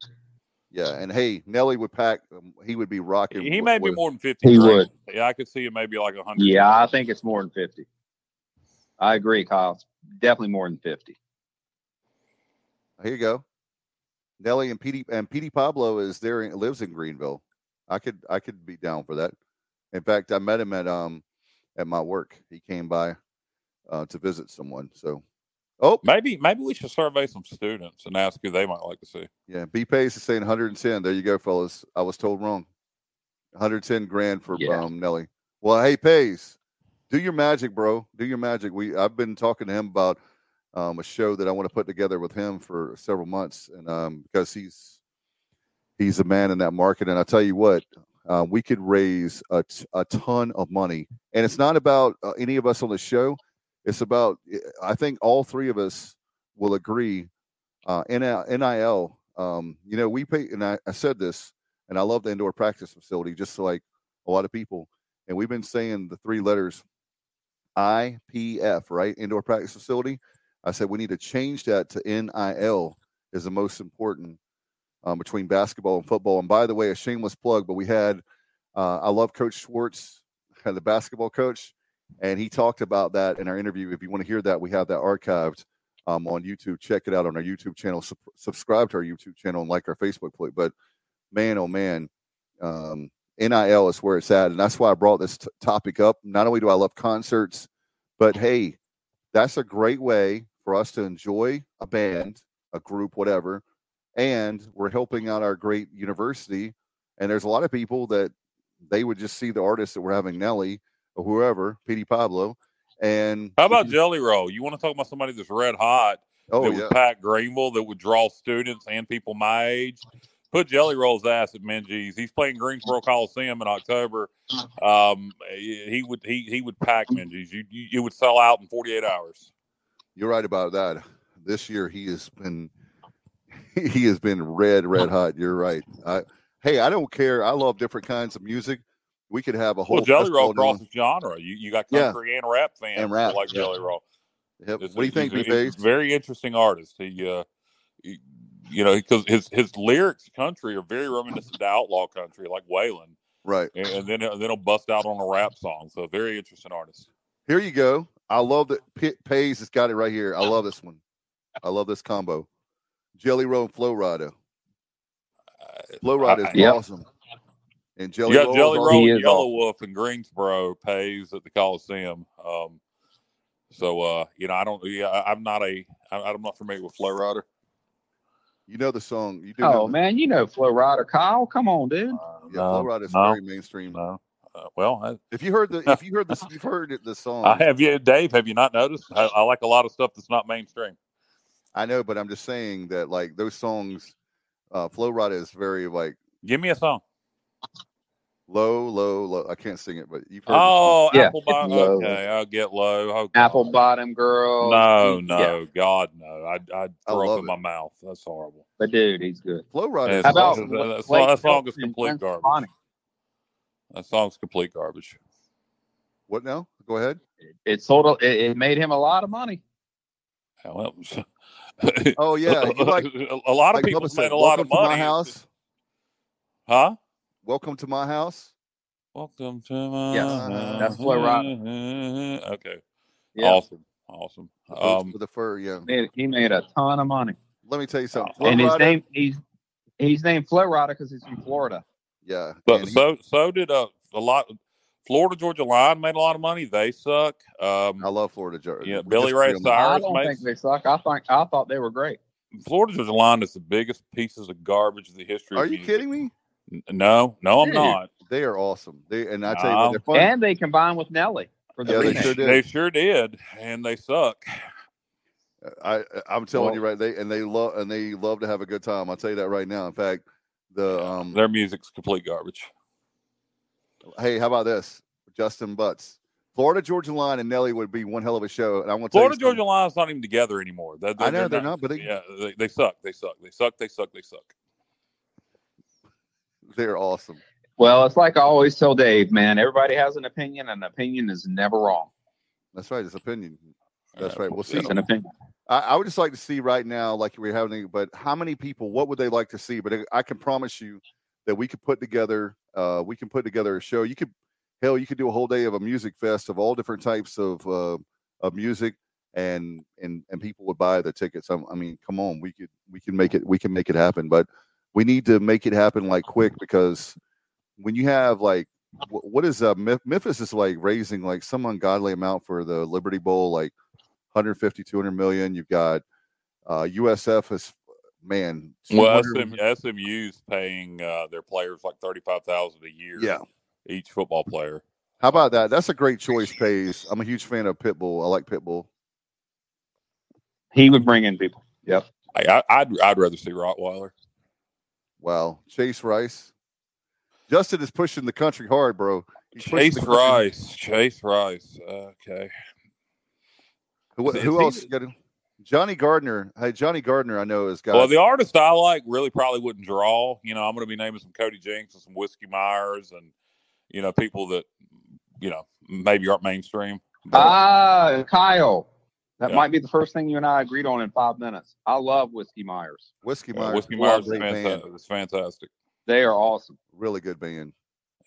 Yeah, and hey, Nelly would pack. Um, he would be rocking. He with- may be more than fifty. He would. Yeah, I could see him maybe like a hundred. Yeah, I think it's more than fifty. I agree, Kyle. It's definitely more than fifty. Here you go. Nelly and Petey and Petey Pablo is there. Lives in Greenville. I could I could be down for that. In fact, I met him at um at my work. He came by uh, to visit someone. So, oh Maybe maybe we should survey some students and ask who they might like to see. yeah, B Pace is saying 110. There you go, fellas. I was told wrong. 110 grand for Yeah. um Nelly. Well, hey Pace, do your magic, bro. Do your magic. We I've been talking to him about um, a show that I want to put together with him for several months, and um, because he's he's a man in that market, and I tell you what, uh, we could raise a, t- a ton of money, and it's not about uh, any of us on the show. It's about I think all three of us will agree. Uh, NIL, NIL um, you know, we pay, and I, I said this, and I love the indoor practice facility, just like a lot of people, and we've been saying the three letters IPF, right? Indoor practice facility. I said we need to change that to NIL is the most important um, between basketball and football. And by the way, a shameless plug, but we had uh, I love Coach Schwartz, the basketball coach, and he talked about that in our interview. If you want to hear that, we have that archived um, on YouTube. Check it out on our YouTube channel. Sub- subscribe to our YouTube channel and like our Facebook page. But man, oh man, um, NIL is where it's at, and that's why I brought this t- topic up. Not only do I love concerts, but hey, that's a great way for us to enjoy a band, a group, whatever, and we're helping out our great university. And there's a lot of people that they would just see the artists that we're having Nelly or whoever, Petey Pablo, and How about Jelly Roll? You want to talk about somebody that's red hot oh that yeah, would pack Greenville that would draw students and people my age? Put Jelly Roll's ass at Minges. He's playing Greensboro Coliseum in October. Um, he would he he would pack Minges. You, you you would sell out in 48 hours. You're right about that. This year he has been he has been red, red hot. You're right. I, hey, I don't care. I love different kinds of music. We could have a whole Well, Jelly Roll crosses genre. You you got Yeah. country and rap fans And rap, like yeah. Jelly Roll. Yep. What do you think, he's a- B he's a very interesting artist. He, uh, he- you know, because his his lyrics country are very reminiscent to outlaw country, like Waylon. Right. and, and then then he'll bust out on a rap song. So very interesting artist. Here you go. I love that P- Pays has got it right here. I love this one. I love this combo. Jelly Roll and Flo Rida. Flo Rida is I- Yep. awesome. And You Jelly got Roll Jelly Roll and Yellow awesome. Wolf and Greensboro pays at the Coliseum. Um, so uh, you know, I don't. Yeah, I- I'm not a. I'm not familiar with Flo Rida. You know the song. You do know Oh the- man, you know Flo Rida, Kyle. Come on, dude. Uh, Yeah, Flo Rida is no, very mainstream. no. Uh, well, I, If you heard the if you heard this you've heard it the song. I have you, Dave. Have you not noticed? I, I like a lot of stuff that's not mainstream. I know, but I'm just saying that like those songs, uh, Flo Rida is very like Give me a song. low, low, low. I can't sing it, but you've heard. Oh, Yeah, Apple Bottom. low. Okay, I'll get low. Oh, Apple Bottom Girl. No, no, Yeah, God, no. I I I throw up in it. my mouth. That's horrible. but dude, he's good. Flo Rida. Is How about awesome. that- that song- that song is complete garbage. Stefani? That song's complete garbage. What now? Go ahead. It sold. A, it, it made him a lot of money. Well, Oh yeah, like a lot of like people said, made a lot of money. my house. Huh? Welcome to my house. Welcome to my Yes, house. that's Flo Rida. Okay. Yeah, Awesome. Awesome. The Um, with the fur. Yeah. Made- he made a ton of money. Let me tell you something. And his name he's he's named Flo Rida because he's from Florida. Yeah. but he- so so did a, a lot. Florida Georgia Line made a lot of money. They suck. Um, I love Florida Georgia. Yeah, Billy Ray. Cyrus I don't makes- think they suck. I think I thought they were great. Florida Georgia Line is the biggest pieces of garbage in the history. Are of you music. kidding me? N- No, no, I'm Dude. not. They are awesome. They and I tell you No. what, they're fun. And they combined with Nelly for the Yeah, they sure did. They sure did, and they suck. I I'm telling Well- you right. They and they love and they love to have a good time. I'll tell you that right now. In fact, the um Their music's complete garbage. hey, how about this? Justin Butts. Florida Georgia Line and Nelly would be one hell of a show. And I want Florida tell you Georgia Line's not even together anymore. They're, I know they're not, but they- yeah, they, they suck. They suck. They suck. They suck. They suck. They're awesome. Well, it's like I always tell Dave, man. Everybody has an opinion, and an opinion is never wrong. That's right. It's opinion. That's right. We'll see. It's an opinion. I, I would just like to see right now, like we're having, but how many people? What would they like to see? But I, I can promise you that we could put together. Uh, we can put together a show. You could, hell, you could do a whole day of a music fest of all different types of uh, of music, and and and people would buy the tickets. I, I mean, come on, we could we can make it we can make it happen, but we need to make it happen like quick because when you have like what is uh Mem- Memphis is like raising like some ungodly amount for the Liberty Bowl, like 150, 200 million. You've got uh USF is man. Well, 200 SM, SMU's paying uh, their players like thirty five thousand a year. Yeah. each football player. How about that? That's a great choice, Pays. I'm a huge fan of Pitbull. I like Pitbull. He would bring in people. Yep. I, I, I'd I'd rather see Rottweiler. Wow. Chase Rice. Justin is pushing the country hard, bro. He's Chase Rice. Chase Rice. Okay. Who, Is who else? Got? Johnny Gardner. Hey, Johnny Gardner, I know has got. Well, the artist I like really probably wouldn't draw. You know, I'm going to be naming some Cody Jinks and some Whiskey Myers and you know people that you know maybe aren't mainstream. But, Ah, Kyle. That Yeah. might be the first thing you and I agreed on in five minutes. I love Whiskey Myers. Whiskey uh, Myers. Whiskey what Myers is band. fantastic. It's fantastic. They are awesome. Really good band.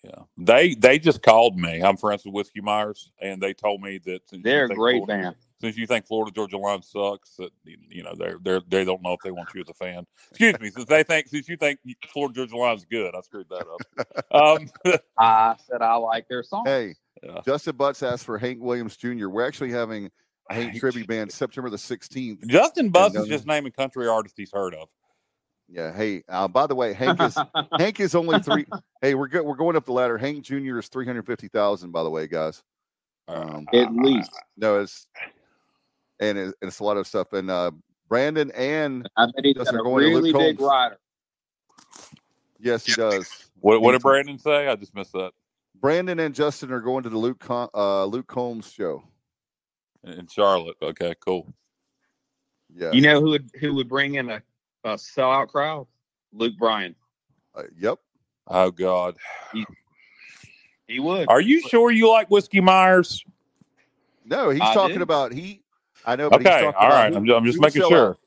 Yeah, they they just called me. I'm friends with Whiskey Myers, and they told me that since They're a great Florida- band. Since you think Florida Georgia Line sucks, that you know they're they're they don't know if they want you as a fan. Excuse me, since they think since you think Florida Georgia Line's good, I screwed that up. Um, I said I like their song. Hey, yeah. Justin Butts asked for Hank Williams Jr. We're actually having a Hank Hank- tribute band September the 16th. Justin Butts is um, just naming country artists he's heard of. Yeah. Hey, uh, by the way, Hank is Hank is only three. hey, we're good. We're going up the ladder. Hank Jr. is 350,000, by the way, guys. Um, At least. no, it's and it, it's a lot of stuff. And uh, Brandon and I bet he's Justin got a going to Luke really big Combs. rider. yes, he does. What, what did. Brandon say? I just missed that. Brandon and Justin are going to the Luke Com- uh, Luke Combs show. In Charlotte. Okay, cool. Yeah. You know who would who would bring in a, a sellout crowd? Luke Bryan. Uh, yep. Oh God. He would. Are you sure you like Whiskey Myers? No, he's I talking do. about he. I know. But Okay, talking all who- I'm just, I'm just making sell sure. out.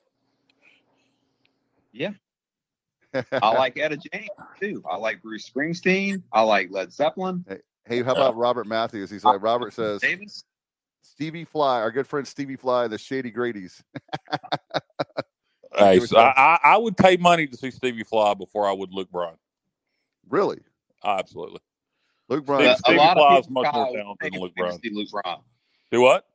I like Etta James too. I like Bruce Springsteen. I like Led Zeppelin. hey, how about Robert Matthews? He's like Robert says Davis. Stevie Fly, our good friend Stevie Fly, the Shady Grady's. Hey, so I, I I would pay money to see Stevie Fly before I would Luke Bryan. Really, Absolutely. Luke Steve- Bryan. Stevie Fly is much more talented than Luke Bryan. Luke Bryan. Do what?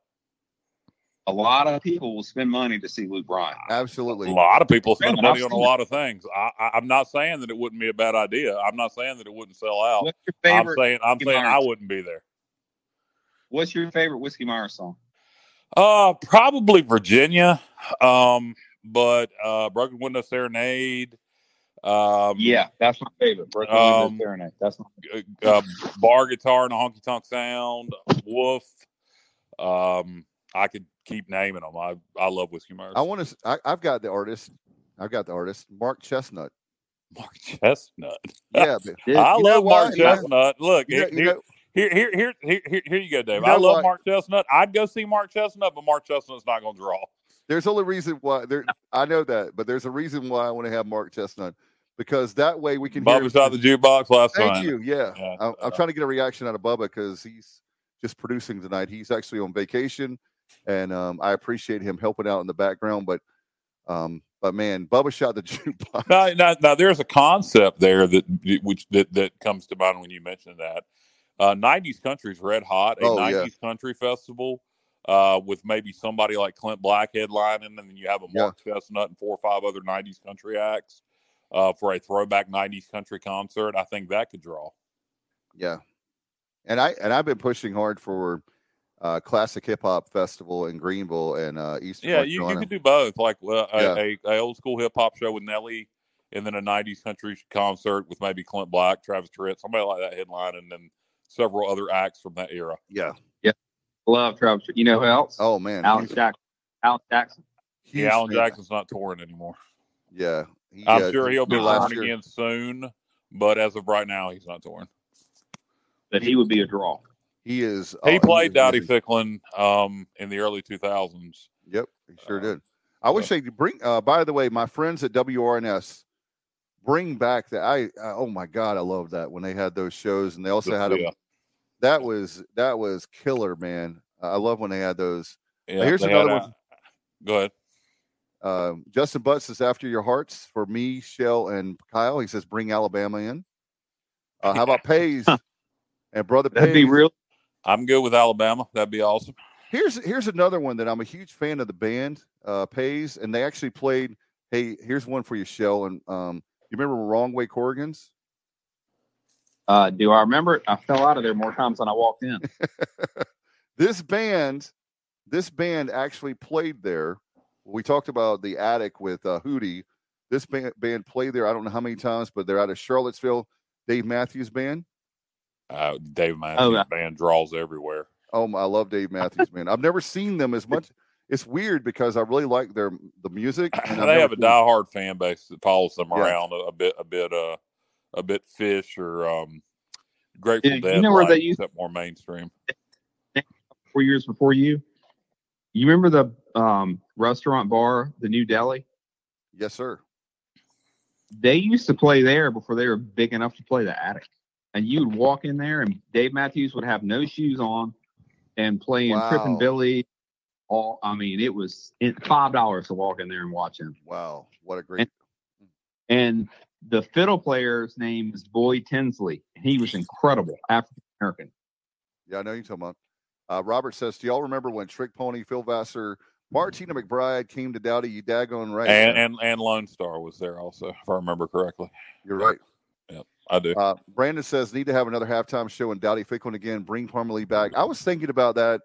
A lot of people will spend money to see Luke Bryan. Absolutely. A lot of people spend money on a lot of things. I, I, I'm not saying that it wouldn't be a bad idea. I'm not saying that it wouldn't sell out. What's your I'm saying I'm Whiskey saying I wouldn't be there. What's your favorite Whiskey Myers song? Uh, probably Virginia. Um, but uh, Broken Window Serenade. Um, Yeah, that's my favorite. Broken Um, Window Serenade. That's my uh, bar guitar and a honky tonk sound. Woof. Um, I could keep naming them. I I love Whiskey Myers. I want to. I, I've got the artist. I've got the artist, Mark Chesnutt. Mark Chesnutt. Yeah, but I love? Mark You know- Chesnutt. Look, you know, here, you know, here, here, here, here, here, here you go, Dave. You know I love what? Mark Chesnutt. I'd go see Mark Chesnutt, but Mark Chesnutt's not going to draw. there's only reason why there. I know that, but there's a reason why I want to have Mark Chesnutt because that way we can hear. Bubba's out the jukebox last Thank night. you. Yeah, Yeah, I'm, I'm uh, trying to get a reaction out of Bubba because he's just producing tonight. He's actually on vacation, and um, I appreciate him helping out in the background. But, um, but man, Bubba shot the jukebox. Now, now, now, there's a concept there that which that, that comes to mind when you mention that. Uh, 90s Country's Red Hot, a Oh, yeah. 90s Country festival uh, with maybe somebody like Clint Black headlining, and then you have a Yeah. Mark Chesnutt and four or five other 90s Country acts uh, for a throwback 90s Country concert. I think that could draw. Yeah, and I and I've been pushing hard for uh, classic hip hop festival in Greenville and uh, Eastern. Yeah, North you, you Carolina. could do both, like uh, a, Yeah. a, a old school hip hop show with Nelly, and then a '90s country concert with maybe Clint Black, Travis Tritt, somebody like that headline, and then several other acts from that era. Yeah. Yeah, love Travis. You know who else? Oh man. Alan Jackson. Alan Jackson. huge yeah, Alan fan. Jackson's not touring anymore. Yeah. He, I'm uh, sure he'll be touring again soon, but as of right now, he's not touring. That he would be a draw. He is. he oh, played is Dowdy amazing. Ficklin um, in the early 2000s. Yep, he sure Uh, did. I wish they could bring. Uh, by the way, my friends at WRNS bring back that. I uh, oh my god, I love that when they had those shows, and they also had yeah, them. That was that was killer, man. I love when they had those. yeah, here's another had one. a- Go ahead. Um, Justin Butts is after your hearts for me, Shell, and Kyle. He says bring Alabama in. Uh, how about Pays and brother That'd Pays? be real. I'm good with Alabama. That'd be awesome. Here's here's another one that I'm a huge fan of the band, uh, Pays, and they actually played. Hey, here's one for you, Shell, and um, you remember Wrong Way Corrigans? Uh, do I remember it? I fell out of there more times than I walked in. this band, this band actually played there. We talked about the attic with uh, Hootie. This band, band played there. I don't know how many times, but they're out of Charlottesville. Dave Matthews Band. Uh, Dave Matthews yeah. band draws everywhere. Oh, my- I love Dave Matthews Band. I've never seen them as much. It's weird because I really like their the music. and they have a seen- diehard fan base that follows them Yeah. around a, a bit, a bit, uh, a bit Phish or um, Grateful You Dead. know where they like, used- except more mainstream. Four years before you. You remember the um, restaurant bar, the New Delhi? Yes, sir. They used to play there before they were big enough to play the attic. And you would walk in there, and Dave Matthews would have no shoes on and playing Trippin' Wow. Billy. All I mean, it was five dollars to walk in there and watch him. Wow, what a great. And the fiddle player's name is Boyd Tinsley. He was incredible, African American. Yeah, I know you're talking about. Uh, Robert says, "Do y'all remember when Trick Pony, Phil Vassar, Martina McBride came to Dowdy? You daggone right. And, and and Lone Star was there also, if I remember correctly. You're right. I do. Uh, Brandon says need to have another halftime show and Dowdy Ficklin again. Bring Parmalee back. I was thinking about that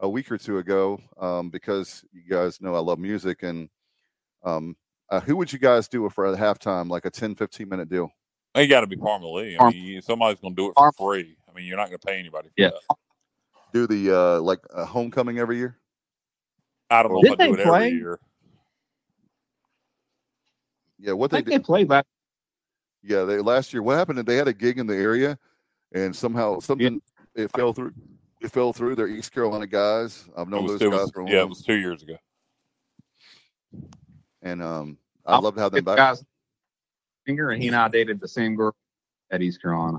a week or two ago um, because you guys know I love music and um, uh, who would you guys do it for a halftime, like a 10, 15 minute deal? You got to be Parmalee. I mean, you- somebody's going to do it for free. I mean, you're not going to pay anybody. For Yeah. that. Do the uh, like a homecoming every year? I don't know Didn't if I do they it every play? year. Yeah, what I they think did. they played last. Yeah, they last year. What happened? They had a gig in the area, and somehow something it fell through. It fell through. They're East Carolina guys. I've known was, those guys was, for a yeah, it was two years ago. and um, I'd love to have them back. Guys, singer, and he and I dated the same girl at East Carolina.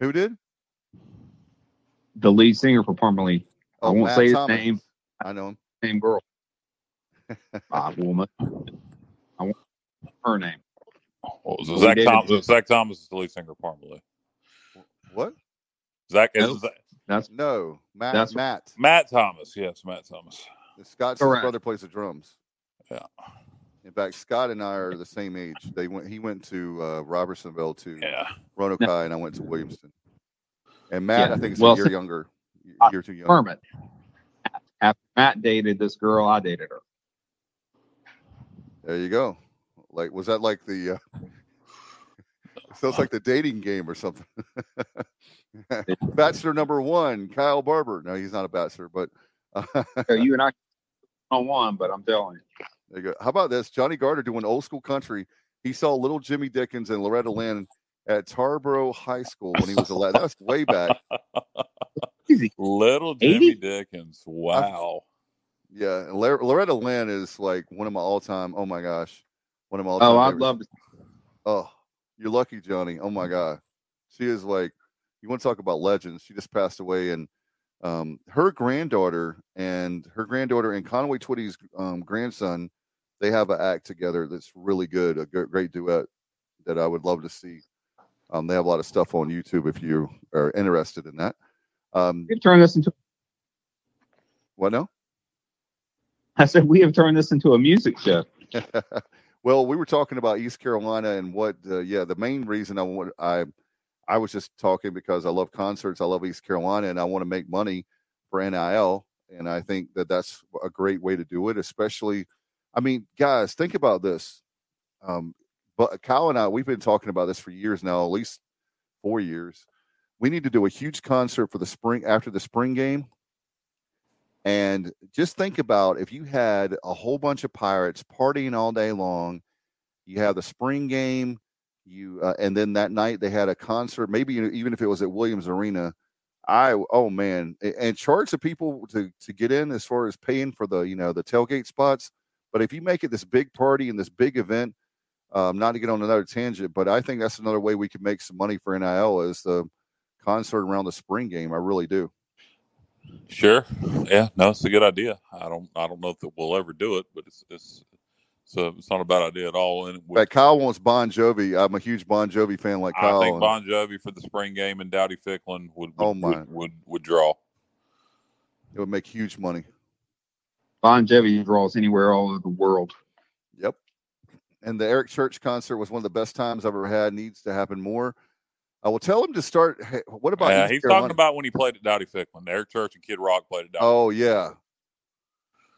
Who did? The lead singer for Parmalee. I Oh, won't Matt say his Thomas. name. I know him. Same girl. Ah, woman. I want her name. What was it? We Zach dated- Thomas. Zach Thomas is the lead singer of Parmalee. What? Zach is Nope. Zach- That's No, Matt. That's- Matt. Matt Thomas. Yes, Matt Thomas. Scott's Correct. brother plays the drums. Yeah. In fact, Scott and I are the same age. They went. He went to uh, Robertsonville to Yeah. Roanoke High, and I went to Williamston. And Matt, Yeah, I think, is well, a year so- younger. Year too young. Kermit. After Matt dated this girl, I dated her. There you go. Like, was that like the? Uh, sounds like the dating game or something. bachelor number one, Kyle Barber. No, he's not a bachelor, but uh, you and I on one, but I'm telling you. there you go. How about this? Johnny Gardner doing old school country. He saw little Jimmy Dickens and Loretta Lynn at Tarboro High School when he was a lad. That's way back. Little Jimmy 80? Dickens. Wow. Yeah, and Loretta Lynn is like one of my all time. Oh my gosh, one of my. Oh, I'd love to. Oh, you're lucky, Johnny. Oh my God, she is like. You want to talk about legends? She just passed away, and um, her granddaughter and her granddaughter and Conway Twitty's um, grandson, they have an act together that's really good, a gr- great duet that I would love to see. Um, they have a lot of stuff on YouTube if you are interested in that. Um, We have turned this into. what now? I said we have turned this into a music show. well, we were talking about East Carolina and what, uh, yeah, the main reason I want, I, I was just talking because I love concerts. I love East Carolina and I want to make money for NIL. And I think that that's a great way to do it, especially, I mean, guys, think about this. Um, but Kyle and I, we've been talking about this for years now, at least four years. We need to do a huge concert for the spring after the spring game. And just think about if you had a whole bunch of pirates partying all day long, you have the spring game, you uh, and then that night they had a concert, maybe even if it was at Williams Arena. I oh man, and charge the people to to get in as far as paying for the you know the tailgate spots. But if you make it this big party and this big event, um, not to get on another tangent, but I think that's another way we could make some money for NIL is the concert around the spring game. I really do. Sure. Yeah. No, it's a good idea. I don't. I don't know if we'll ever do it, but it's it's so uh, it's not a bad idea at all. And But Kyle wants Bon Jovi. I'm a huge Bon Jovi fan, like I Kyle. think Bon Jovi for the spring game and Dowdy Ficklin would would, Oh, my. would, would would draw. it would make huge money. Bon Jovi draws anywhere all over the world. Yep. And the Eric Church concert was one of the best times I've ever had. Needs to happen more. I will tell him to start. Hey, what about? Yeah, East he's Carolina? talking about when he played at Dowdy Ficklin. Eric Church and Kid Rock played at Dowdy. Oh yeah.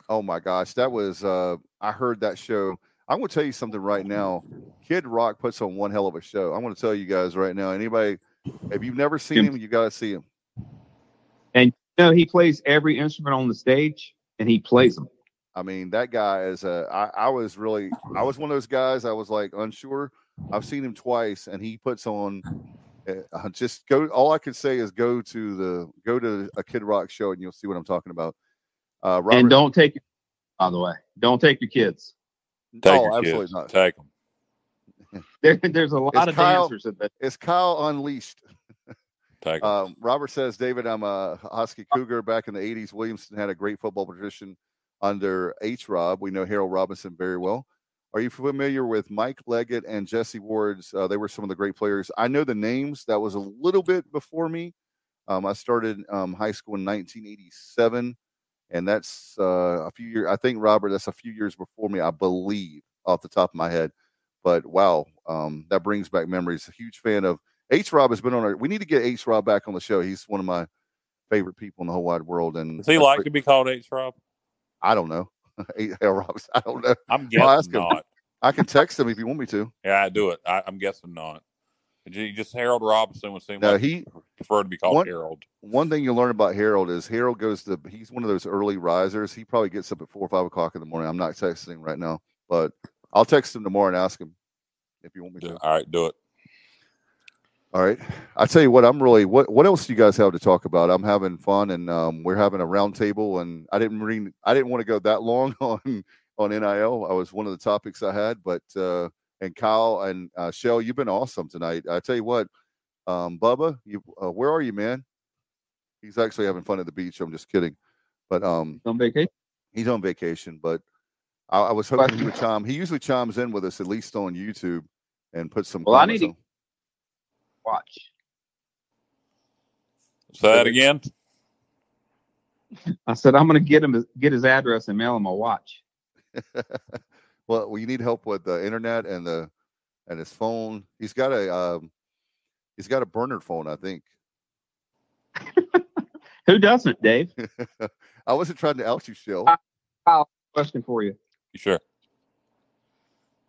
Oh my gosh, that was. uh I heard that show. I'm going to tell you something right now. Kid Rock puts on one hell of a show. I'm going to tell you guys right now. Anybody, if you've never seen him, you got to see him. And you know, he plays every instrument on the stage, and he plays them. I mean, that guy is a. I, I was really, I was one of those guys. I was like unsure. I've seen him twice, and he puts on. Uh, just go. All I can say is go to the go to a Kid Rock show, and you'll see what I'm talking about. Uh, Robert, And don't take, by the way, don't take your kids. Take no, your absolutely kids. not. Take them. There, there's a lot Is of Kyle- dancers at that. It's Kyle Unleashed. Take 'em. Um, Robert says, David, I'm a Husky Cougar. Back in the 80s, Williamston had a great football tradition under H. Rob. We know Harold Robinson very well. Are you familiar with Mike Leggett and Jesse Ward's? Uh, they were some of the great players. I know the names. That was a little bit before me. Um, I started um, high school in 1987, and that's uh, a few years. I think Robert, that's a few years before me, I believe, off the top of my head. But wow, um, that brings back memories. A huge fan of H. Rob has been on our. We need to get H. Rob back on the show. He's one of my favorite people in the whole wide world. And Does he like to be called H Rob? I don't know. Rob. I don't know. I'm guessing not. I can text him if you want me to. Yeah, I do it. I, I'm guessing not. Just Harold Robinson would seem No, like he. preferred to be called One- Harold. One thing you learn about Harold is Harold goes to. He's one of those early risers. He probably gets up at four or five o'clock in the morning. I'm not texting right now, but I'll text him tomorrow and ask him if you want me to. All right, do it. All right. I tell you what, I'm really what what else do you guys have to talk about? I'm having fun and um, we're having a round table and I didn't read I didn't want to go that long on on NIL. I was one of the topics I had, but uh and Kyle and uh, Shell, you've been awesome tonight. I tell you what, um, Bubba, you uh, where are you, man? He's actually having fun at the beach. I'm just kidding, but um, On vacation. he's on vacation. But I, I was hoping he would chime. He usually chimes in with us at least on YouTube and put some. Well, I need to- Watch. Say that again. I said I'm going to get him get his address and mail him a watch. well, well, you need help with the internet and the and his phone. He's got a um, he's got a burner phone, I think. Who doesn't, Dave? I wasn't trying to out you, Shell. Question for you: You sure?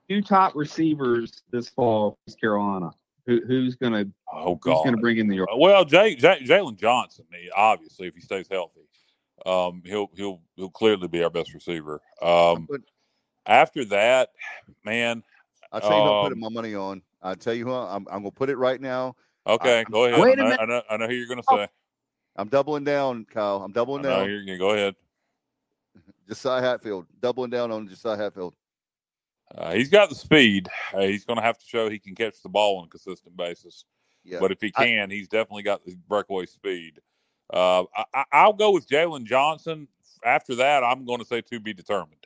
Two top receivers this fall, East Carolina. Who, who's going to Oh who's God. going to bring in the Well, Jay, Jay, Jalen Johnson, obviously, if he stays healthy, um, he'll he'll he'll clearly be our best receiver. Um, But after that, man, I'll tell you who I'm putting um, my money on. I'll tell you who I'm, I'm going to put it right now. okay, I'm- go ahead. Wait I a know, minute. I know, I know who you're going to Oh. say. I'm doubling down, Kyle. I'm I doubling know down. you're going to go ahead. Josiah Hatfield. Doubling down on Josiah Hatfield. Uh, he's got the speed. Uh, he's going to have to show he can catch the ball on a consistent basis. Yeah. But if he I- can, he's definitely got the breakaway speed. Uh, I, I- I'll go with Jalen Johnson. After that, I'm going to say to be determined.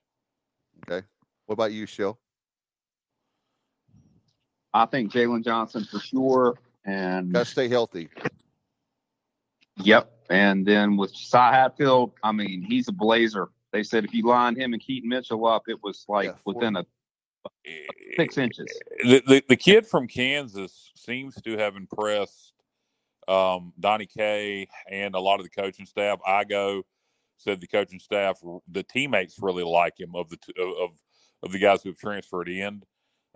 Okay. What about you, Shell? I think Jalen Johnson for sure. And Got to stay healthy. yep. And then with Cy Hatfield, I mean, he's a blazer. They said if you line him and Keaton Mitchell up, it was like Yeah, within a six inches. the, the the kid from Kansas seems to have impressed um, Donnie K and a lot of the coaching staff. I go said the coaching staff, the teammates really like him of the t- of of the guys who have transferred in.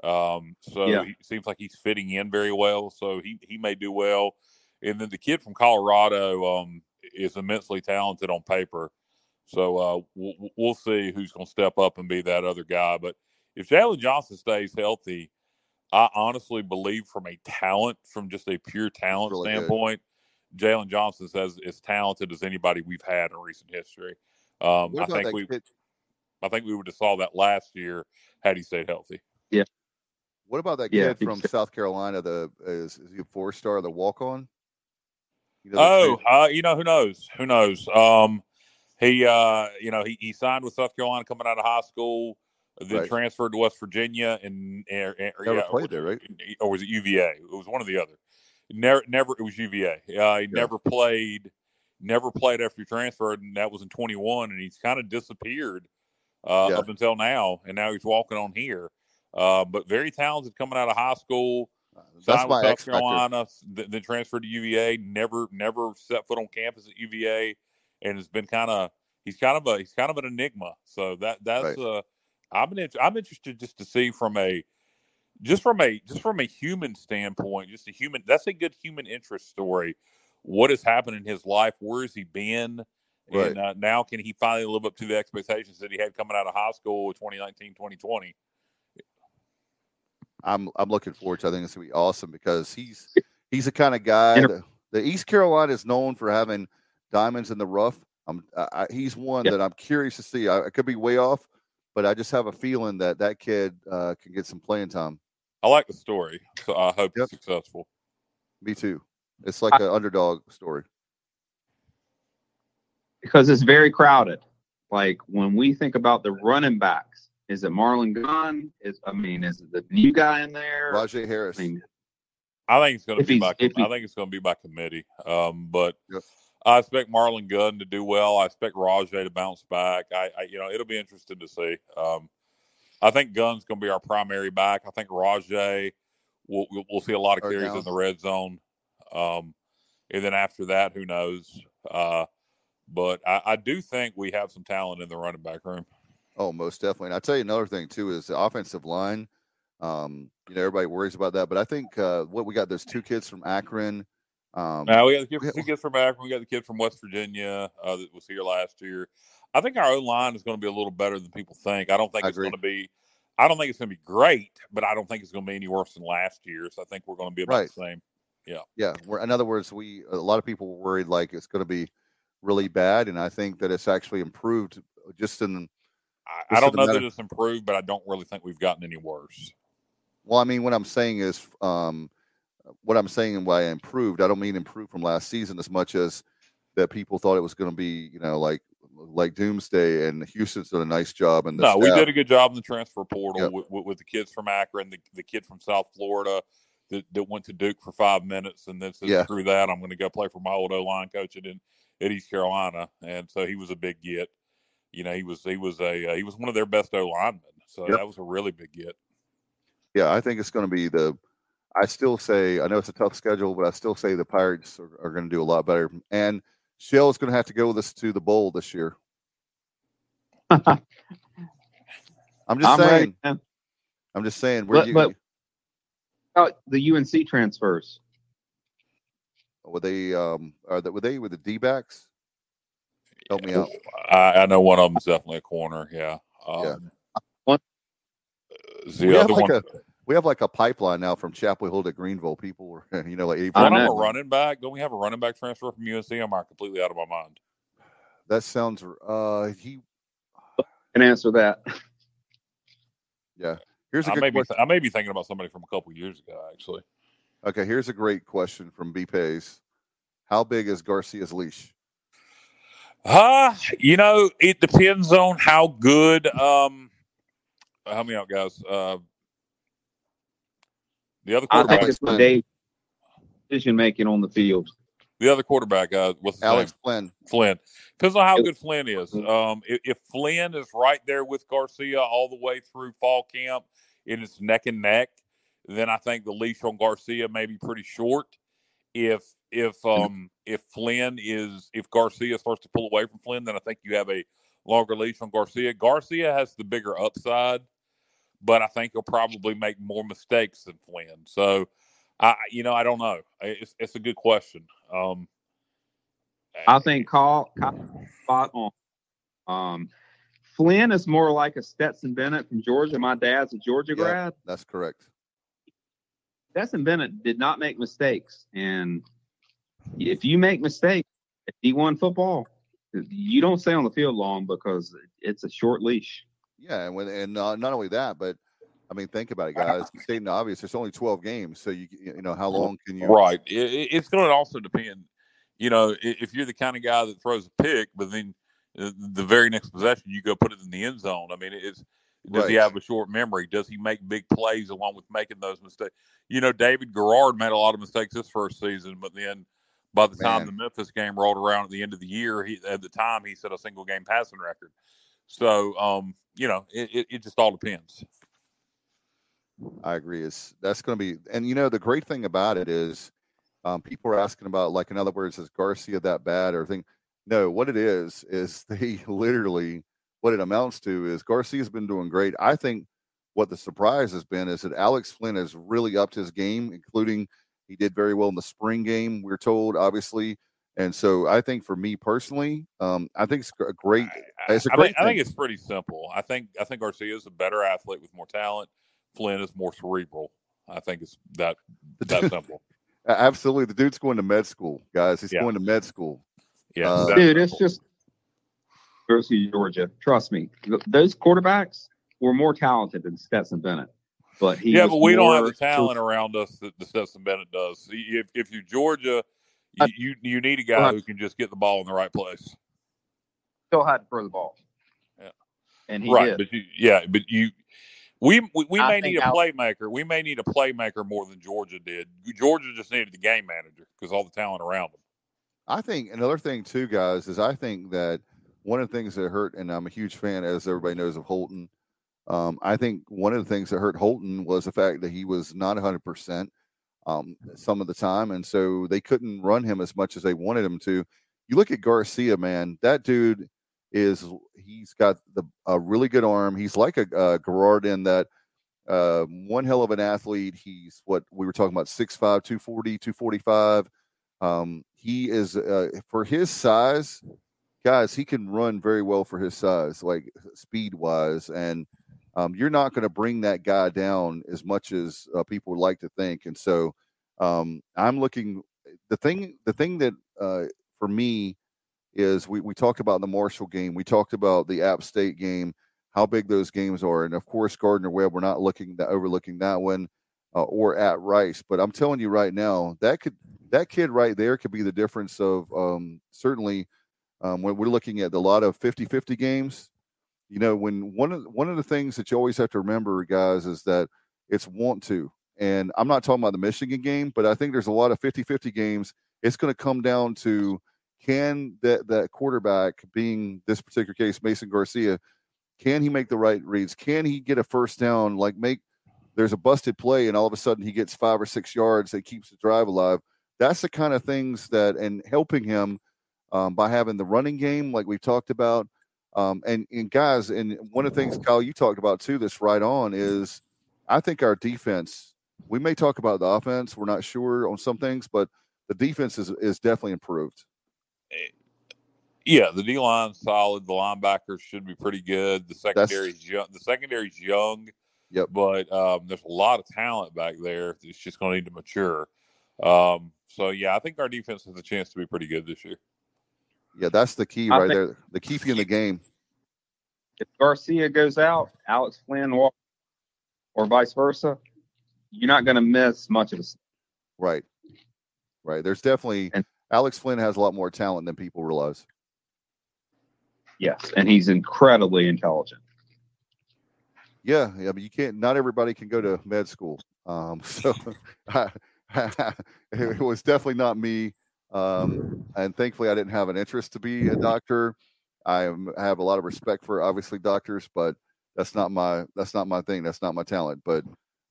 Um, so Yeah. he seems like he's fitting in very well. So he he may do well. And then the kid from Colorado um, is immensely talented on paper. So uh, we'll, we'll see who's going to step up and be that other guy. But if Jalen Johnson stays healthy, I honestly believe from a talent, from just a pure talent really good. standpoint, Jalen Johnson as as talented as anybody we've had in recent history. Um, I think we, kid? I think we would have saw that last year had he stayed healthy. Yeah. What about that Yeah, kid from was- South Carolina? The is, is he a four star? Of the walk on. You know, the Oh, uh, you know who knows? Who knows? Um, he, uh, you know, he, he signed with South Carolina coming out of high school, then Right. transferred to West Virginia, and, and, and Never yeah, played there, right? Or was it UVA? It was one or the other. Never, never. It was UVA. Uh, he never played, never played after he transferred, and that was in 21, and he's kind of disappeared uh, Yeah. up until now, and now he's walking on here. Uh, but very talented coming out of high school that's signed my with South Carolina, th- then transferred to UVA. Never, never set foot on campus at UVA, and has been kind of he's kind of a he's kind of an enigma. So that that's Right. uh, I'm in, I'm interested just to see from a just from a just from a human standpoint, just a human that's a good human interest story. What has happened in his life? Where has he been? Right. And uh, now can he finally live up to the expectations that he had coming out of high school 2019, 2020? I'm I'm looking forward to. I think it's gonna be awesome because he's he's the kind of guy. Inter- that, the East Carolina is known for having diamonds in the rough. I'm I, I, he's one Yeah. that I'm curious to see. I, I could be way off, but I just have a feeling that that kid uh, can get some playing time. I like the story, so I hope Yep. it's successful. Me too. It's like an underdog story. because it's very crowded. Like when we think about the running backs, is it Marlon Gunn? Is I mean, is it the new guy in there? Rahjai Harris. I mean, I think it's going to be he's- by. I think it's going to be by committee. Um, but Yep. I expect Marlon Gunn to do well. I expect Rahjai to bounce back. I, I you know, it'll be interesting to see. Um, I think Gunn's going to be our primary back. I think Rahjai will we'll, we'll see a lot of carries in the red zone. Um, and then after that, who knows? Uh, but I, I do think we have some talent in the running back room. Oh, most definitely. And I'll tell you another thing too is the offensive line. Um, you know, everybody worries about that, but I think uh, what we got those two kids from Akron. Um, Now we got the kid, two kids from Akron. We got the kid from West Virginia uh, that was here last year. I think our O line is going to be a little better than people think. I don't think I it's agree. going to be. I don't think it's going to be great, but I don't think it's going to be any worse than last year. So I think we're going to be about Right. the same. yeah, we're, in other words, we a lot of people were worried like it's going to be really bad, and I think that it's actually improved just in I, Just I don't know that it's improved, but I don't really think we've gotten any worse. Well, I mean, what I'm saying is, um, what I'm saying by improved, I don't mean improved from last season as much as that people thought it was going to be, you know, like like doomsday. And Houston's done a nice job. And no, we did a good job in the transfer portal yep. with, with, with, the kids from Akron, the, the kid from South Florida that, that went to Duke for five minutes, and then said, yeah. "Screw that! I'm going to go play for my old O line coach at, at East Carolina." And so he was a big get. You know, he was he was a uh, he was one of their best O linemen. So yep. that was a really big get. Yeah, I think it's going to be the. I still say I know it's a tough schedule, but I still say the Pirates are, are going to do a lot better. And Shell is going to have to go with us to the bowl this year. I'm just I'm saying. Ready, I'm just saying. Where but, you, but oh, the UNC transfers. Were they um are they were they with the D backs? Help me out. I, I know one of them is definitely a corner. Yeah. Um, yeah. One, the we, have like a, we have like a pipeline now from Chapel Hill to Greenville. People were, you know, like I don't have a running back. Don't we have a running back transfer from UNC? Am I completely out of my mind? That sounds. Uh, he can answer that. Yeah. Here's a I good may question. Be, I may be thinking about somebody from a couple years ago, actually. Okay, here's a great question from B Pays. How big is Garcia's leash? Uh, you know, it depends on how good um help me out, guys. Uh the other quarterback I think it's decision making on the field. The other quarterback, uh, what's his Alex name? Flynn. Flynn. Depends on how good Flynn is. Um, if, if, Flynn is right there with Garcia all the way through fall camp and it's neck and neck, then I think the leash on Garcia may be pretty short. If if um if Flynn is if Garcia starts to pull away from Flynn, then I think you have a longer leash on Garcia. Garcia has the bigger upside, but I think he'll probably make more mistakes than Flynn. So I you know I don't know. It's it's a good question. Um, I think call, call spot on. Um, Flynn is more like a Stetson Bennett from Georgia. My dad's a Georgia yeah, grad. That's correct. Stetson Bennett did not make mistakes, and if you make mistakes at D1 football, you don't stay on the field long because it's a short leash. Yeah, and when, and uh, not only that, but I mean, think about it, guys. Stating the obvious, there's only 12 games, so you you know how long can you? Right. It, it's going to also depend. You know, if you're the kind of guy that throws a pick, but then the very next possession you go put it in the end zone. I mean, it's does right. he have a short memory? Does he make big plays along with making those mistakes? You know, David Garrard made a lot of mistakes this first season, but then by the time the Memphis game rolled around at the end of the year, he at the time he set a single game passing record. So, um, you know, it, it, it just all depends. I agree. Is that's going to be, and you know, the great thing about it is, um, people are asking about, like, in other words, is Garcia that bad or thing? No, what it is is they literally what it amounts to is Garcia's been doing great. I think what the surprise has been is that Alex Flynn has really upped his game, including he did very well in the spring game. We're told, obviously. And so I think for me personally, um, I think it's a great. It's a I, great. Think, I think it's pretty simple. I think I think Garcia is a better athlete with more talent. Flynn is more cerebral. I think it's that that simple. Absolutely, the dude's going to med school, guys. He's yeah. going to med school. Yeah, uh, dude, it's just University Georgia. Trust me, those quarterbacks were more talented than Stetson Bennett. But he yeah, but we don't have the talent around us that the Stetson Bennett does. If if you're Georgia, you, you, you need a guy who can just get the ball in the right place. Still had to throw the ball. Yeah, and he right, did. but you, yeah, but you we we, we may need a playmaker. We may need a playmaker more than Georgia did. Georgia just needed the game manager because all the talent around them. I think another thing too, guys, is I think that one of the things that hurt, and I'm a huge fan, as everybody knows, of Holton. Um, I think one of the things that hurt Holton was the fact that he was not 100 um, some of the time, and so they couldn't run him as much as they wanted him to. You look at Garcia, man. That dude is he's got the a really good arm. He's like a, a Garrard in that uh, one hell of an athlete. He's what we were talking about 6'5, 240, 245. Um, he is uh, for his size, guys. He can run very well for his size, like speed wise, and um, you're not going to bring that guy down as much as uh, people would like to think. And so um, I'm looking. The thing, the thing that uh, for me is we, we talked about the Marshall game. We talked about the App State game. how big those games are. And of course, Gardner Webb, we're not looking that overlooking that one uh, or at Rice. But I'm telling you right now, that could that kid right there could be the difference of um, certainly um, when we're looking at a lot of 50-50 games. You know, when one of one of the things that you always have to remember, guys, is that it's want to. And I'm not talking about the Michigan game, but I think there's a lot of 50-50 games. It's going to come down to can that that quarterback, being this particular case, Mason Garcia, can he make the right reads? Can he get a first down? Like make there's a busted play and all of a sudden he gets five or six yards that keeps the drive alive. That's the kind of things that and helping him um, by having the running game, like we've talked about. Um, and, and guys, and one of the things, Kyle, you talked about too, this right on is I think our defense, we may talk about the offense, we're not sure on some things, but the defense is, is definitely improved. Yeah, the D line's solid. The linebackers should be pretty good. The secondary's young. The secondary's young. Yep. But um, there's a lot of talent back there. It's just going to need to mature. Um, so yeah, I think our defense has a chance to be pretty good this year. Yeah, that's the key I right there. The keep you in the game. If Garcia goes out, Alex Flynn walks, or vice versa, you're not going to miss much of the. Right. Right. There's definitely And- Alex Flynn has a lot more talent than people realize. Yes, and he's incredibly intelligent. Yeah, yeah, but you can't. Not everybody can go to med school. Um, so it was definitely not me. Um, and thankfully, I didn't have an interest to be a doctor. I am, I have a lot of respect for obviously doctors, but that's not my that's not my thing. That's not my talent. But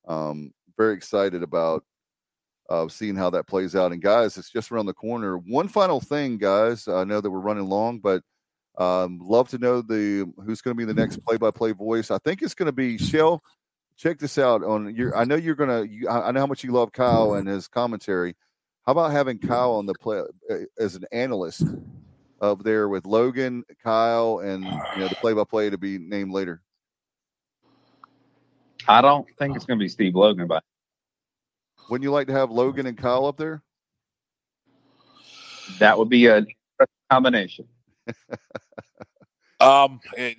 um, very excited about uh, seeing how that plays out. And guys, it's just around the corner. One final thing, guys. I know that we're running long, but um, love to know the who's going to be the next play-by-play voice. I think it's going to be Shell. Check this out on your. I know you're gonna. You, I I know how much you love Kyle and his commentary. How about having Kyle on the play uh, as an analyst up there with Logan, Kyle, and you know the play-by-play to be named later. I don't think it's going to be Steve Logan, but Wouldn't you like to have Logan and Kyle up there? that would be a combination. Um, it-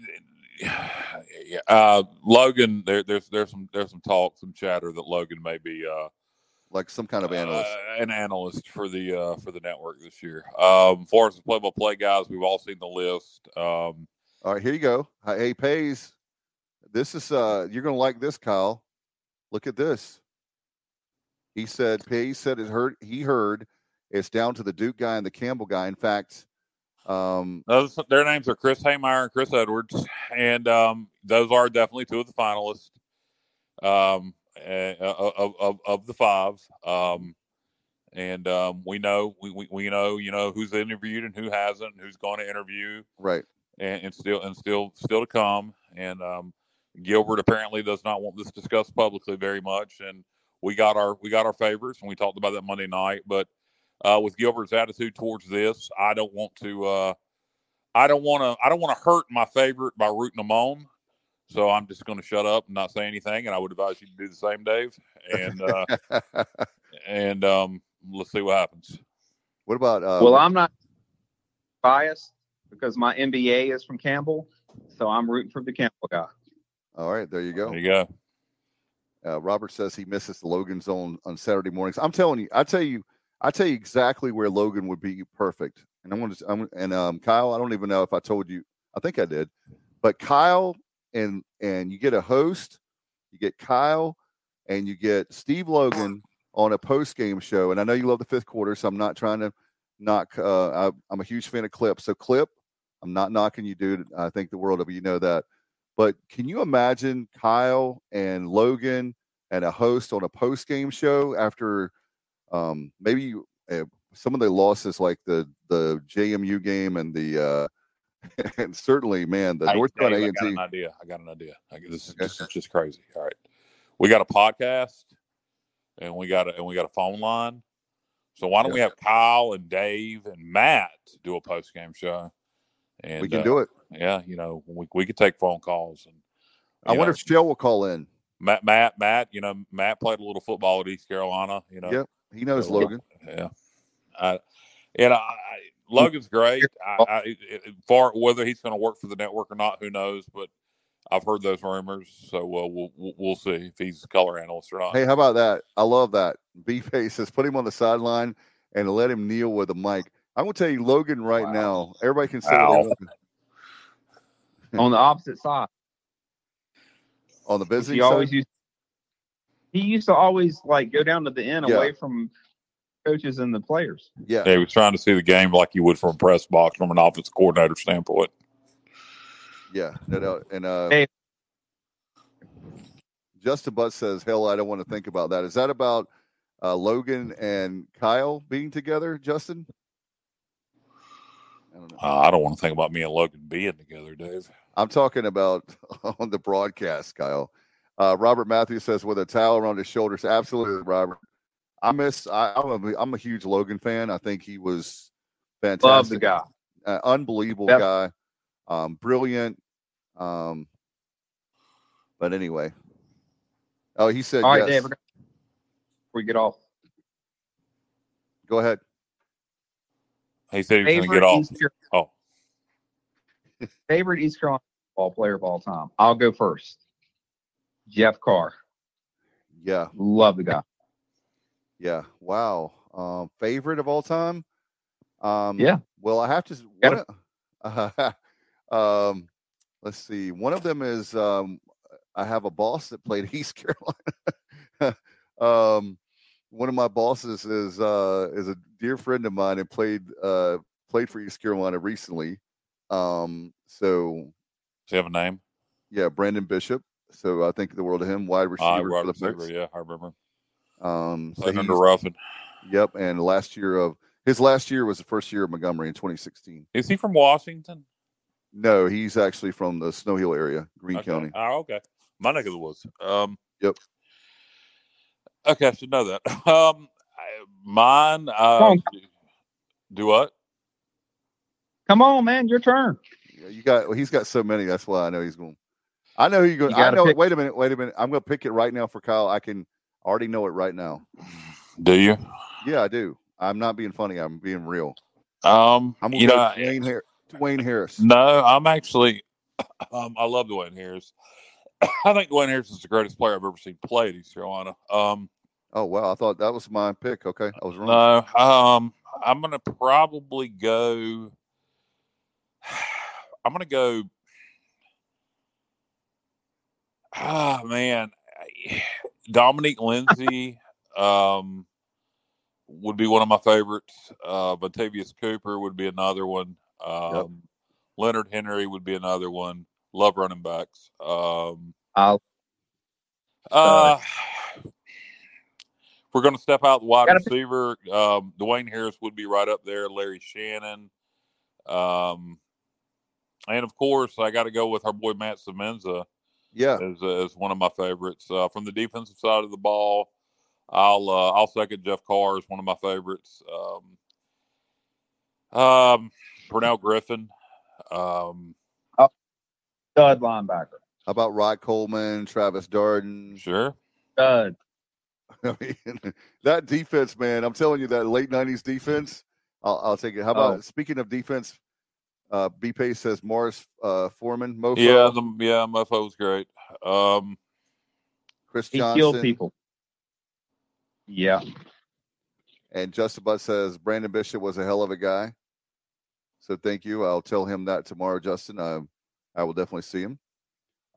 yeah, uh, Logan, there, there's there's some there's some talk, some chatter that Logan may be uh, Like some kind of analyst. uh, an analyst for the uh, for the network this year. Um, for us, play by play guys, we've all seen the list. Um, All right, here you go. Hey, Pays. This is uh you're gonna like this, Kyle. Look at this. He said Pays said it heard he heard it's down to the Duke guy and the Campbell guy. In fact, um those their names are Chris Haymeyer and Chris Edwards, and um, those are definitely two of the finalists. Um, eh, of, of of the five. Um, and um, we know we, we, we know you know who's interviewed and who hasn't, who's going to interview. right. and, and still and still still to come. And um, Gilbert apparently does not want this discussed publicly very much. And we got our we got our favorites, and we talked about that Monday night. But uh, with Gilbert's attitude towards this, I don't want to. Uh, I don't want to. I don't want to hurt my favorite by rooting them on. So I'm just going to shut up and not say anything. And I would advise you to do the same, Dave. And uh, and um, let's see what happens. what about uh well, I'm not biased because my MBA is from Campbell, so I'm rooting for the Campbell guy. all right, there you go. There you go. Uh, Robert says he misses the Logan zone on Saturday mornings. I'm telling you, I tell you, I tell you exactly where Logan would be perfect. And I'm going to, and um, Kyle, I don't even know if I told you. I think I did, but Kyle and and you get a host, you get Kyle, and you get Steve Logan on a post game show. And I know you love the fifth quarter, so I'm not trying to knock. Uh, I, I'm a huge fan of Clip, so Clip, I'm not knocking you, dude. I think the world of you, you know that. But can you imagine Kyle and Logan and a host on a post game show after um, maybe uh, some of the losses like the the JMU game and the uh, and certainly man the Hey, North Carolina Dave, A I got an idea. I got an idea. I, this, is, Okay. this is just crazy. All right, we got a podcast, and we got a and we got a phone line. So why don't we have Kyle and Dave and Matt do a post game show? And We can uh, do it. Yeah, you know, we we could take phone calls and. I wonder know, if Shell will call in. Matt, Matt, Matt. You know, Matt played a little football at East Carolina. You know, Yep, he knows So, Logan. Yeah. I, and I, I, Logan's great. I, I, it- it- far whether he's going to work for the network or not, who knows? But I've heard those rumors, so uh, we'll we'll- we'll see if he's a color analyst or not. Hey, how about that? I love that. B face says put him on the sideline and let him kneel with a mic. I'm gonna tell you, Logan, right Wow. now, everybody can say Wow. what they want on the opposite side. on the business He always used. He used to always like go down to the end Yeah. away from coaches and the players. Yeah. Yeah, he was trying to see the game like you would from a press box from an offense coordinator standpoint. Yeah, no doubt. And uh, Hey. Justin Butt says, "Hell, I don't want to think about that." Is that about uh, Logan and Kyle being together, Justin? I don't know. Uh, I don't want to think about me and Logan being together, Dave. I'm talking about on the broadcast, Kyle. Uh, Robert Matthews says, "With a towel around his shoulders." Absolutely, Robert. I miss. I, I'm a, I'm a huge Logan fan. I think he was fantastic. Love the guy. uh, unbelievable Yep. guy, um, brilliant. Um, but anyway, oh, he said All right, yes. Dave. we're gonna- Before we get off, Go ahead. He said he was going to get off. East Oh, favorite East Carolina ball player of all time. I'll go first. Jeff Carr. Yeah, Love the guy. Yeah. Wow. Um, favorite of all time. Um, Yeah. Well, I have to. Gotta- One, um, let's see. One of them is um, I have a boss that played East Carolina. um, one of my bosses is uh, is a dear friend of mine and played uh, played for East Carolina recently. Um, so does he have a name? yeah, Brandon Bishop. So I think the world of him, wide Uh, receiver wide for the receiver, yeah, I remember. Um, so Played under he's- Ruffin. Yep, and last year of his last year was the first year of Montgomery in 2016. Is he from Washington? No, he's actually from the Snow Hill area, Greene Okay. County. Oh, okay. My neck of the woods. Um, Yep. Okay, I should know that. Um, I, mine. Uh, on. do what? Come on, man. Your turn. Yeah, you got. Well, he's got so many. That's why I know he's going. I know who you're going. You I know. pick- Wait a minute. Wait a minute. I'm going to pick it right now for Kyle. I can already know it right now. Do you? Yeah, I do. I'm not being funny. I'm being real. Um, I'm going you to know, go Dwayne, Har- Dwayne Harris. no, I'm actually. Um, I love Dwayne Harris. I think Dwayne Harris is the greatest player I've ever seen play at East Carolina. Um, Oh wow, I thought that was my pick. Okay, I was wrong. no, um, I'm gonna probably go. I'm gonna go. Ah man, Dominique Lindsay um, would be one of my favorites. Uh, Batavius Cooper would be another one. Um, Leonard Henry would be another one. Love running backs. Um, I'll uh, we're going to step out the wide Gotta receiver. Um, Dwayne Harris would be right up there. Larry Shannon. Um, and of course, I got to go with our boy Matt Semenza Yeah, is, as one of my favorites. Uh, from the defensive side of the ball, I'll uh, I'll second Jeff Carr as one of my favorites. Um, um, Pernell Griffin. Um, stud linebacker. how about Rod Coleman, Travis Darden? sure. Stud. I mean, that defense, man. I'm telling you, that late '90s defense. I'll, I'll take it. How about Oh. speaking of defense? Uh, B Pace says Morris uh, Foreman, Mofo, Yeah, the yeah, Mofo was great. Um, Chris He Johnson, killed people. Yeah. and Justin Butt says Brandon Bishop was a hell of a guy. So thank you. I'll tell him that tomorrow, Justin. I, I will definitely see him.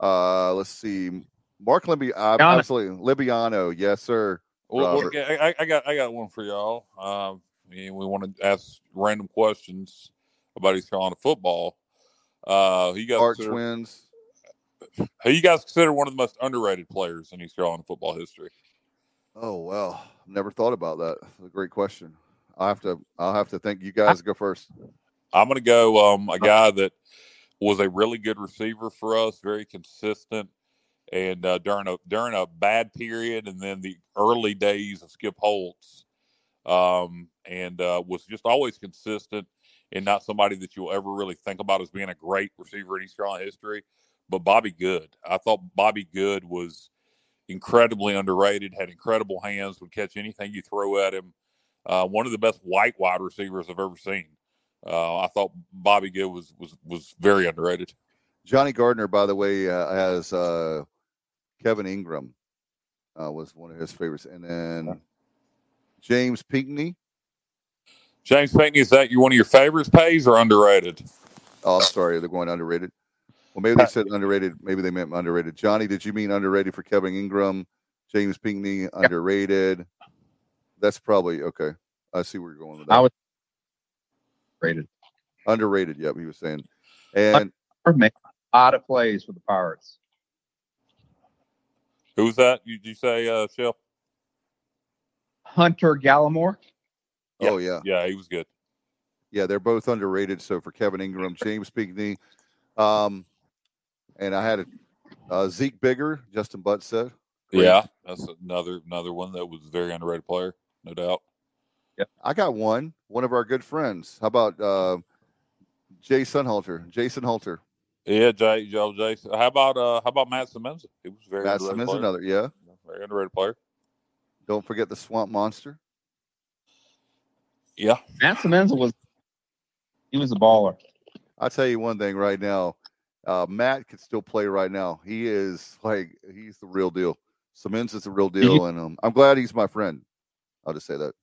Uh, let's see, Mark Libby, uh, Libiano. absolutely Libiano, yes sir. well, well, I, I- I got I got one for y'all. Um, we want to ask random questions about East Carolina football. Uh, you guys Art twins. who you guys consider one of the most underrated players in East Carolina football history? Oh well, never thought about that. That's a great question. I'll have to. I'll have to think. You guys go first. I'm going to go um, a guy that was a really good receiver for us, very consistent, and uh, during a during a bad period, and then the early days of Skip Holtz, um, and uh, was just always consistent and not somebody that you'll ever really think about as being a great receiver in East Carolina history. But Bobby Good, I thought Bobby Good was incredibly underrated, had incredible hands, would catch anything you throw at him. Uh, one of the best white wide receivers I've ever seen. Uh, I thought Bobby Good was was was very underrated. Johnny Gardner, by the way, uh, has uh, Kevin Ingram uh, was one of his favorites, and then James Pinkney. James Pinkney, is that you one of your favorites? Pays or underrated? Oh, I'm sorry, they're going underrated. Well, maybe they said underrated. Maybe they meant underrated. Johnny, did you mean underrated for Kevin Ingram? James Pinkney, underrated. That's probably okay. I see where you're going with that. I was rated. underrated. Yep, he was saying. And Made a lot of plays for the Pirates. Who's that? You, did you say, uh, Shell? Hunter Gallimore. Oh yeah, Yeah, he was good. yeah, they're both underrated. So for Kevin Ingram, James Pinkney, um, and I had a uh, Zeke Bigger. Justin Butt said. Great. Yeah, that's another another one that was a very underrated player, no doubt. Yeah, I got one. One of our good friends. How about uh, Jay Sunhalter? Jason Halter. Yeah, Jay, Joe, Jason. How about uh, how about Matt Simmons? He was very Matt underrated Simmons, another. Yeah. very underrated player. Don't forget the Swamp Monster. Yeah, Matt Simmons was he was a baller. I'll tell you one thing right now. Uh, Matt could still play right now. He is like he's the real deal. Simmons is the real deal, and um, I'm glad he's my friend. I'll just say that.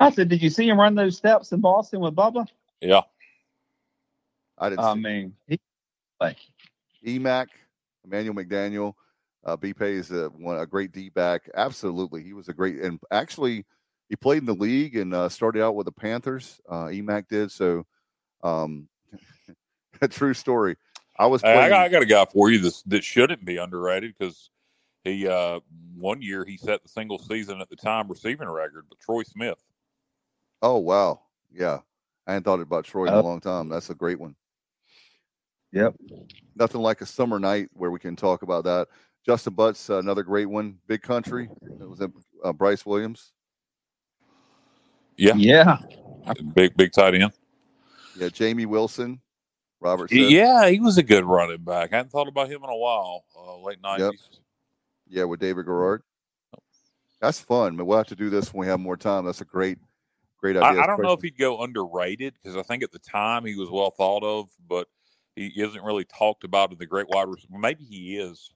I said, did you see him run those steps in Boston with Bubba? yeah. I didn't I see mean, he, like Emac, Emmanuel McDaniel, uh, Bpay is a, one, a great D back. Absolutely, he was a great and actually he played in the league and uh, started out with the Panthers. Uh, Emac did so. Um, a true story. I was playing. I, got, I got a guy for you that that shouldn't be underrated because he uh one year he set the single season at the time receiving record, but Troy Smith. oh wow, yeah, I hadn't thought about Troy in a long time. That's a great one. Yep. Nothing like a summer night where we can talk about that. Justin Butts, uh, another great one. Big Country. It was uh, Bryce Williams. Yeah, yeah. big big tight end. Yeah, Jamie Wilson. Robert. Said. Yeah, he was a good running back. I hadn't thought about him in a while. Uh, late nineties. Yeah, with David Garrard. That's fun. But we'll have to do this when we have more time. That's a great, great idea. I, I don't know if he'd go underrated because I think at the time he was well thought of, but he isn't really talked about in the great wide receiver. Maybe he is.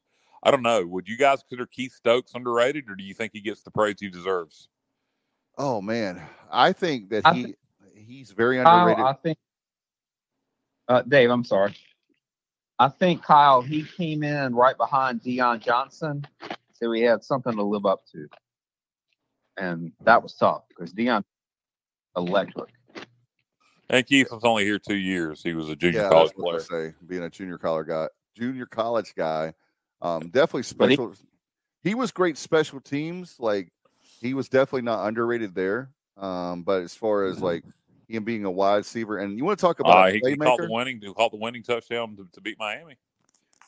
I don't know. Would you guys consider Keith Stokes underrated, or do you think he gets the praise he deserves? Oh man, I think that I he he's very Kyle, underrated. I think. Uh, Dave, I'm sorry. I think Kyle he came in right behind Dion Johnson, so he had something to live up to, and that was tough because Dion electric. And Keith was only here two years. He was a junior yeah, college that's what I player. say. Being a junior college guy, junior college guy, um, definitely But he- special. He, was great special teams. Like he was definitely not underrated there. Um, but as far as like him being a wide receiver, and you want to talk about Uh, he, he caught the winning. He caught the winning touchdown to, to beat Miami.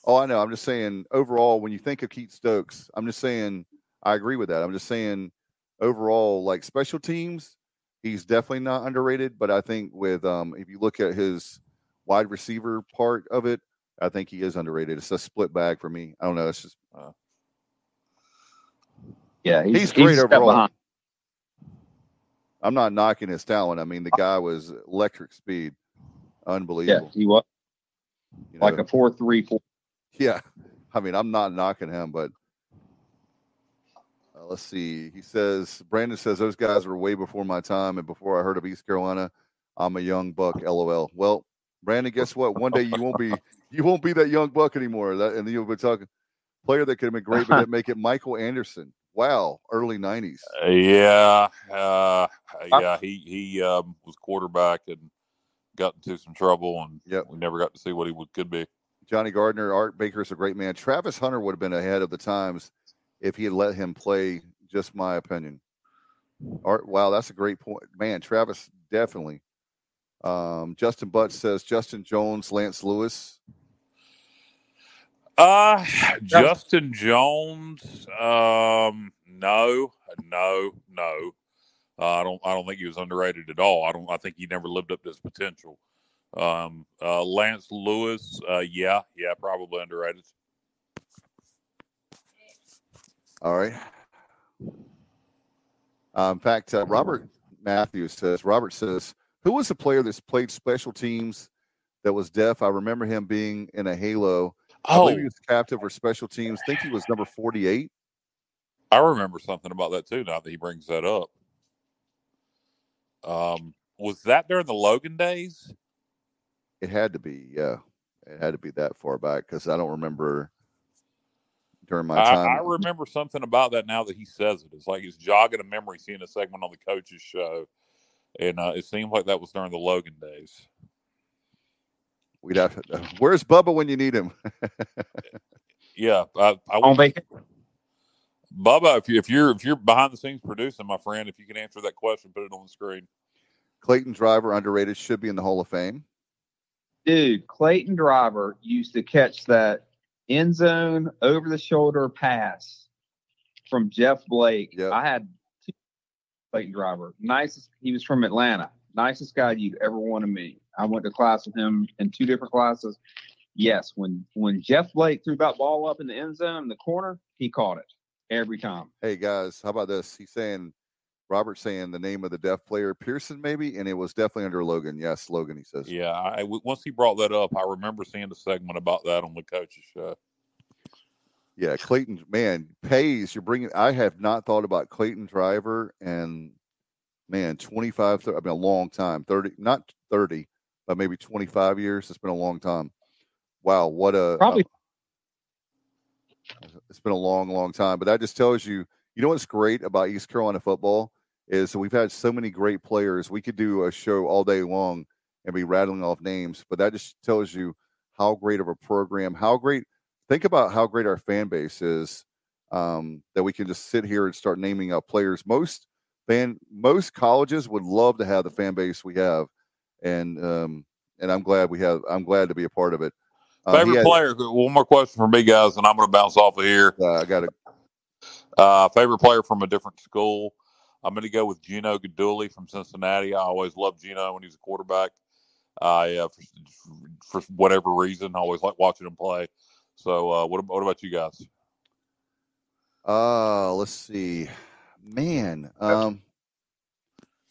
Oh, I know. I'm just saying overall, when you think of Keith Stokes, I'm just saying I agree with that. I'm just saying overall, like special teams, he's definitely not underrated. But I think with um, if you look at his wide receiver part of it, I think he is underrated. It's a split bag for me. I don't know. It's just Yeah, he's, He's great step overall. I'm not knocking his talent. I mean, the guy was electric speed, Yeah, unbelievable. he was you like know? a four three four. Yeah, I mean, I'm not knocking him, but uh, let's see. He says Brandon says those guys were way before my time, and before I heard of East Carolina, I'm a young buck. LOL. Well, Brandon, guess what? One day you won't be you won't be that young buck anymore. That and you'll be talking player that could have been great, but didn't make it. Michael Anderson. Wow, early '90s. Uh, yeah, uh, yeah. He he um, was quarterback and got into some trouble, and Yep. we never got to see what he would, could be. Johnny Gardner, Art Baker is a great man. Travis Hunter would have been ahead of the times if he had let him play. Just my opinion. Art, wow, that's a great point, man. Travis definitely. Um, Justin Butts says Justin Jones, Lance Lewis. Uh Justin Jones. Um, no, no, no. Uh, I don't. I don't think he was underrated at all. I don't. I think he never lived up to his potential. Um, uh, Lance Lewis. Uh, yeah, yeah, probably underrated. All right. Uh, in fact, uh, Robert Matthews says Robert says who was the player that's played special teams that was deaf. I remember him being in a halo. I believe he Oh, was captain or special teams. I think he was number 48. I remember something about that too. Now that he brings that up, um, was that during the Logan days? It had to be, yeah. It had to be that far back because I don't remember during my time. I remember something about that now that he says it. It's like he's jogging a memory seeing a segment on the coach's show, and uh, it seems like that was during the Logan days. We'd have to, where's Bubba when you need him? Yeah, I, I On vacation. Bubba, if you if you're if you're behind the scenes producing, my friend, if you can answer that question, put it on the screen. Clayton Driver, underrated, should be in the Hall of Fame. Dude, Clayton Driver used to catch that end zone over the shoulder pass from Jeff Blake. Yep. I had two Clayton Driver. Nicest he was from Atlanta. Nicest guy you'd ever want to meet. I went to class with him in two different classes. Yes, when when Jeff Blake threw that ball up in the end zone in the corner, he caught it every time. Hey guys, how about this? He's saying Robert saying the name of the deaf player Pearson, maybe, and it was definitely under Logan. Yes, Logan. He says. Yeah, I, w- once he brought that up, I remember seeing a segment about that on the coach's show. Yeah, Clayton, man, pays. You're bringing. I have not thought about Clayton Driver and man, 25, 30, I mean, a long time. 30, not 30, but maybe 25 years. It's been a long time. Wow, what a Probably it's been a long, long time. But that just tells you, you know what's great about East Carolina football is we've had so many great players. We could do a show all day long and be rattling off names, but that just tells you how great of a program, how great. Think about how great our fan base is. Um, that we can just sit here and start naming out players. Most fan, most colleges would love to have the fan base we have, and um, and I'm glad we have. I'm glad to be a part of it. Um, Favorite had- player? One more question for me, guys, and I'm going to bounce off of here. Uh, I got a Uh, favorite player from a different school? I'm going to go with Gino Guidugli from Cincinnati. I always loved Gino when he was a quarterback. I, uh, for, for whatever reason, I always like watching him play. So, uh, what, what about you guys? Uh, let's see. Man, um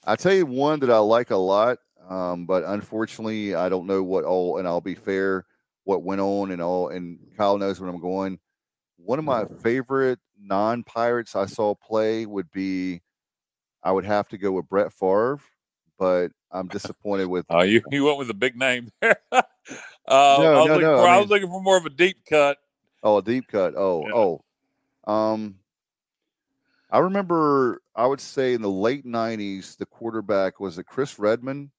I tell you one that I like a lot, um, but unfortunately I don't know what all and I'll be fair, what went on and all and Kyle knows when I'm going. One of my favorite non pirates I saw play would be I would have to go with Brett Favre, but I'm disappointed with Uh, you you went with a big name there. uh, No, I, was no, looking no, for, I I, mean- was looking for more of a deep cut. Oh, a deep cut. Oh, Yeah. oh. Um, I remember. I would say in the late '90s, the quarterback was it Chris Redman.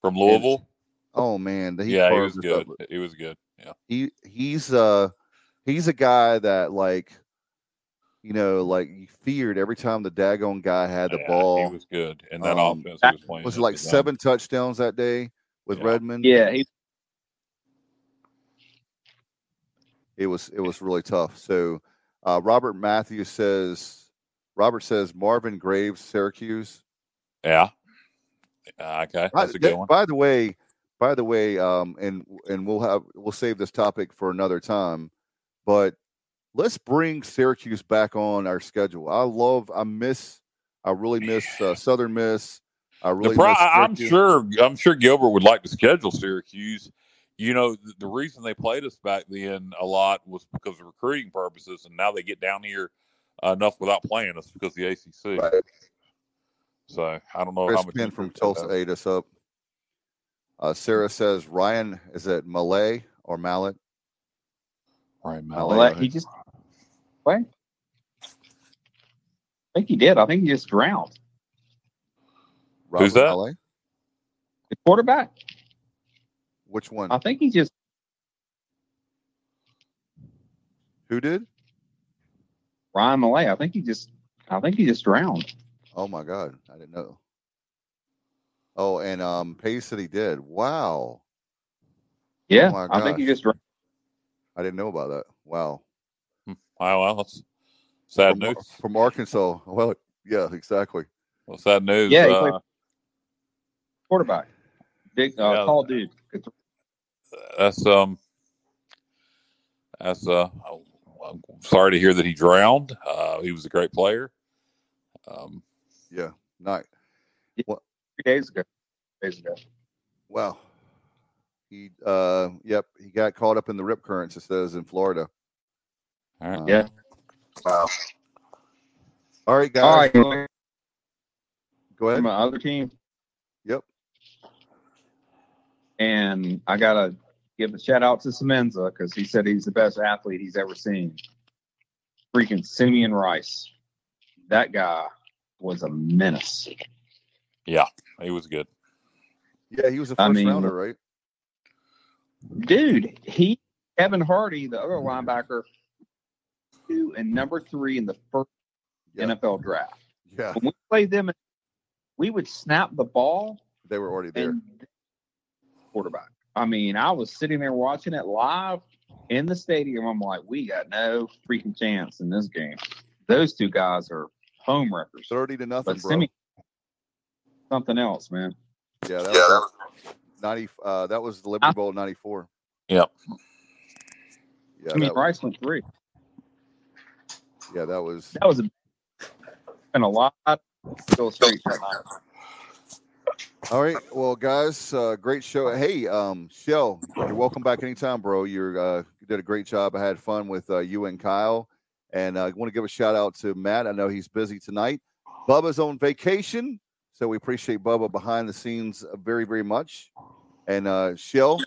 From Louisville. Oh man, he yeah, he was us up. good. He was good. Yeah. He he's uh he's a guy that like you know like you feared every time the daggone guy had the Yeah, ball. He was good. And that Um, offense was playing. was it like was, seven touchdowns that day with Yeah. Redman? yeah, he it was it was really tough. So uh, Robert Matthews says Robert says Marvin Graves, Syracuse. Yeah. Uh, okay. That's a good one. by the way, by the way, um, and and we'll have we'll save this topic for another time, but let's bring Syracuse back on our schedule. I love, I miss, I really miss uh, Southern Miss. I really pro- I'm sure I'm sure Gilbert would like to schedule Syracuse. You know, the, the reason they played us back then a lot was because of recruiting purposes, and now they get down here enough without playing us because the ACC. Right. So I don't know Chris how much Penn from interest Tulsa ate us up. Uh, Sarah says Ryan is it Malay or Mallett? Right, I'll Mallett. let he just what? I think he did. I think he just drowned. Who's that? Malay? The quarterback. Which one? I think he just Who did? Ryan Malay. I think he just. I think he just drowned. Oh my God, I didn't know. Oh, and um, Pace said he did. Wow, Yeah, my I think he just. drowned. I didn't know about that. Wow, Wow, well, that's sad from, news. from Arkansas. Well, yeah, exactly. Well, sad news. Yeah, he uh, played- Quarterback. Big, uh, Yeah. tall dude. That's um, that's uh, I'm sorry to hear that he drowned. Uh, he was a great player. Um, Yeah, not Three days ago. Three Days ago. wow. He, uh, yep, he got caught up in the rip currents. It says in Florida. All right. Uh, Yeah. Wow. All right, guys. All right. Go Go ahead. my other team. Yep. And I gotta give a shout out to Semenza because he said he's the best athlete he's ever seen. Freaking Simeon Rice. That guy was a menace. Yeah, he was good. Yeah, he was a I first mean- rounder, right? Dude, he Kevin Hardy, the other linebacker, two and number three in the first Yeah. NFL draft. Yeah, When we played them, we would snap the ball they were already there. quarterback. I mean, I was sitting there watching it live in the stadium. I'm like, we got no freaking chance in this game. Those two guys are home wreckers. Thirty to nothing, But bro. Simeon, something else, man. yeah, that was ninety. Uh, that was the Liberty Bowl '94. Yep. Yeah, I mean, that, Rice went three. yeah, that was. That was a and a lot of illustrates that night. All right, well, guys, uh, great show. Hey, um, Shell, you're welcome back anytime, bro. You're uh, you did a great job. I had fun with uh, you and Kyle, and uh, I want to give a shout out to Matt. I know he's busy tonight. Bubba's on vacation, so we appreciate Bubba behind the scenes very, very much. And uh, Shell,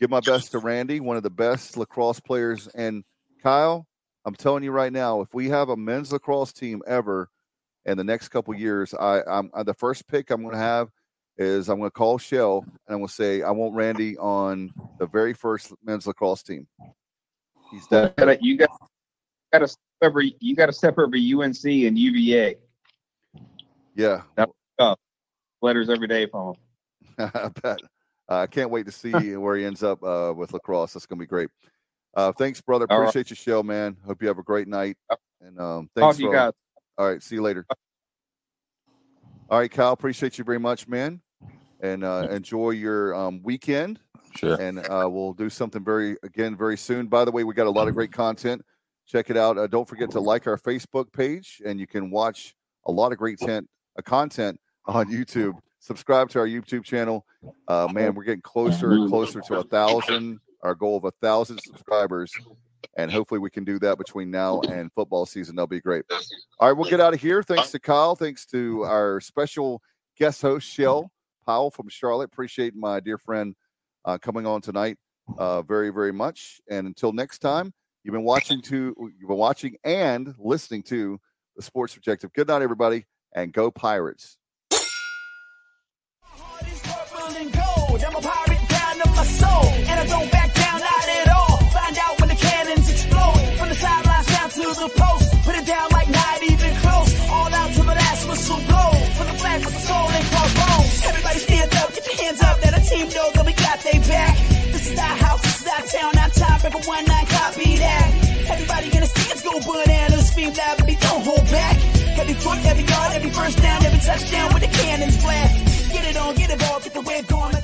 give my best to Randy, one of the best lacrosse players. And Kyle, I'm telling you right now, if we have a men's lacrosse team ever in the next couple years, I, I'm uh, the first pick I'm going to have is I'm going to call Shell and I'm going to say I want Randy on the very first men's lacrosse team. He's that. gotta- You got got to over. You got to separate UNC and UVA. Yeah, Letters every day from them. I bet. Uh, I can't wait to see where he ends up uh, with lacrosse. That's going to be great. Uh, thanks, brother. All right. Appreciate your show, man. Hope you have a great night. And um, Talk thanks to you guys. All right, see you later. All right, Kyle. Appreciate you very much, man. And uh, enjoy your um, weekend. Sure. and uh, we'll do something very again very soon. By the way, we got a lot of great content. Check it out. Uh, don't forget to like our Facebook page, and you can watch a lot of great tent, uh, content on YouTube. Subscribe to our YouTube channel. Uh, man, we're getting closer and closer to a thousand. Our goal of a thousand subscribers, and hopefully we can do that between now and football season. That'll be great. All right, we'll get out of here. Thanks to Kyle. Thanks to our special guest host Shell Powell from Charlotte. Appreciate my dear friend uh, coming on tonight uh, very, very much. And until next time, you've been watching to you've been watching and listening to the Sports Objective. Good night, everybody, and go Pirates. and gold. I'm a pirate down to my soul. And I don't one nine copy that. Everybody in the stands go bananas. Scream loud, baby, don't hold back. Every foot, every yard, every first down, every touchdown with the cannons blast. Get it on, get it all, get the wave going.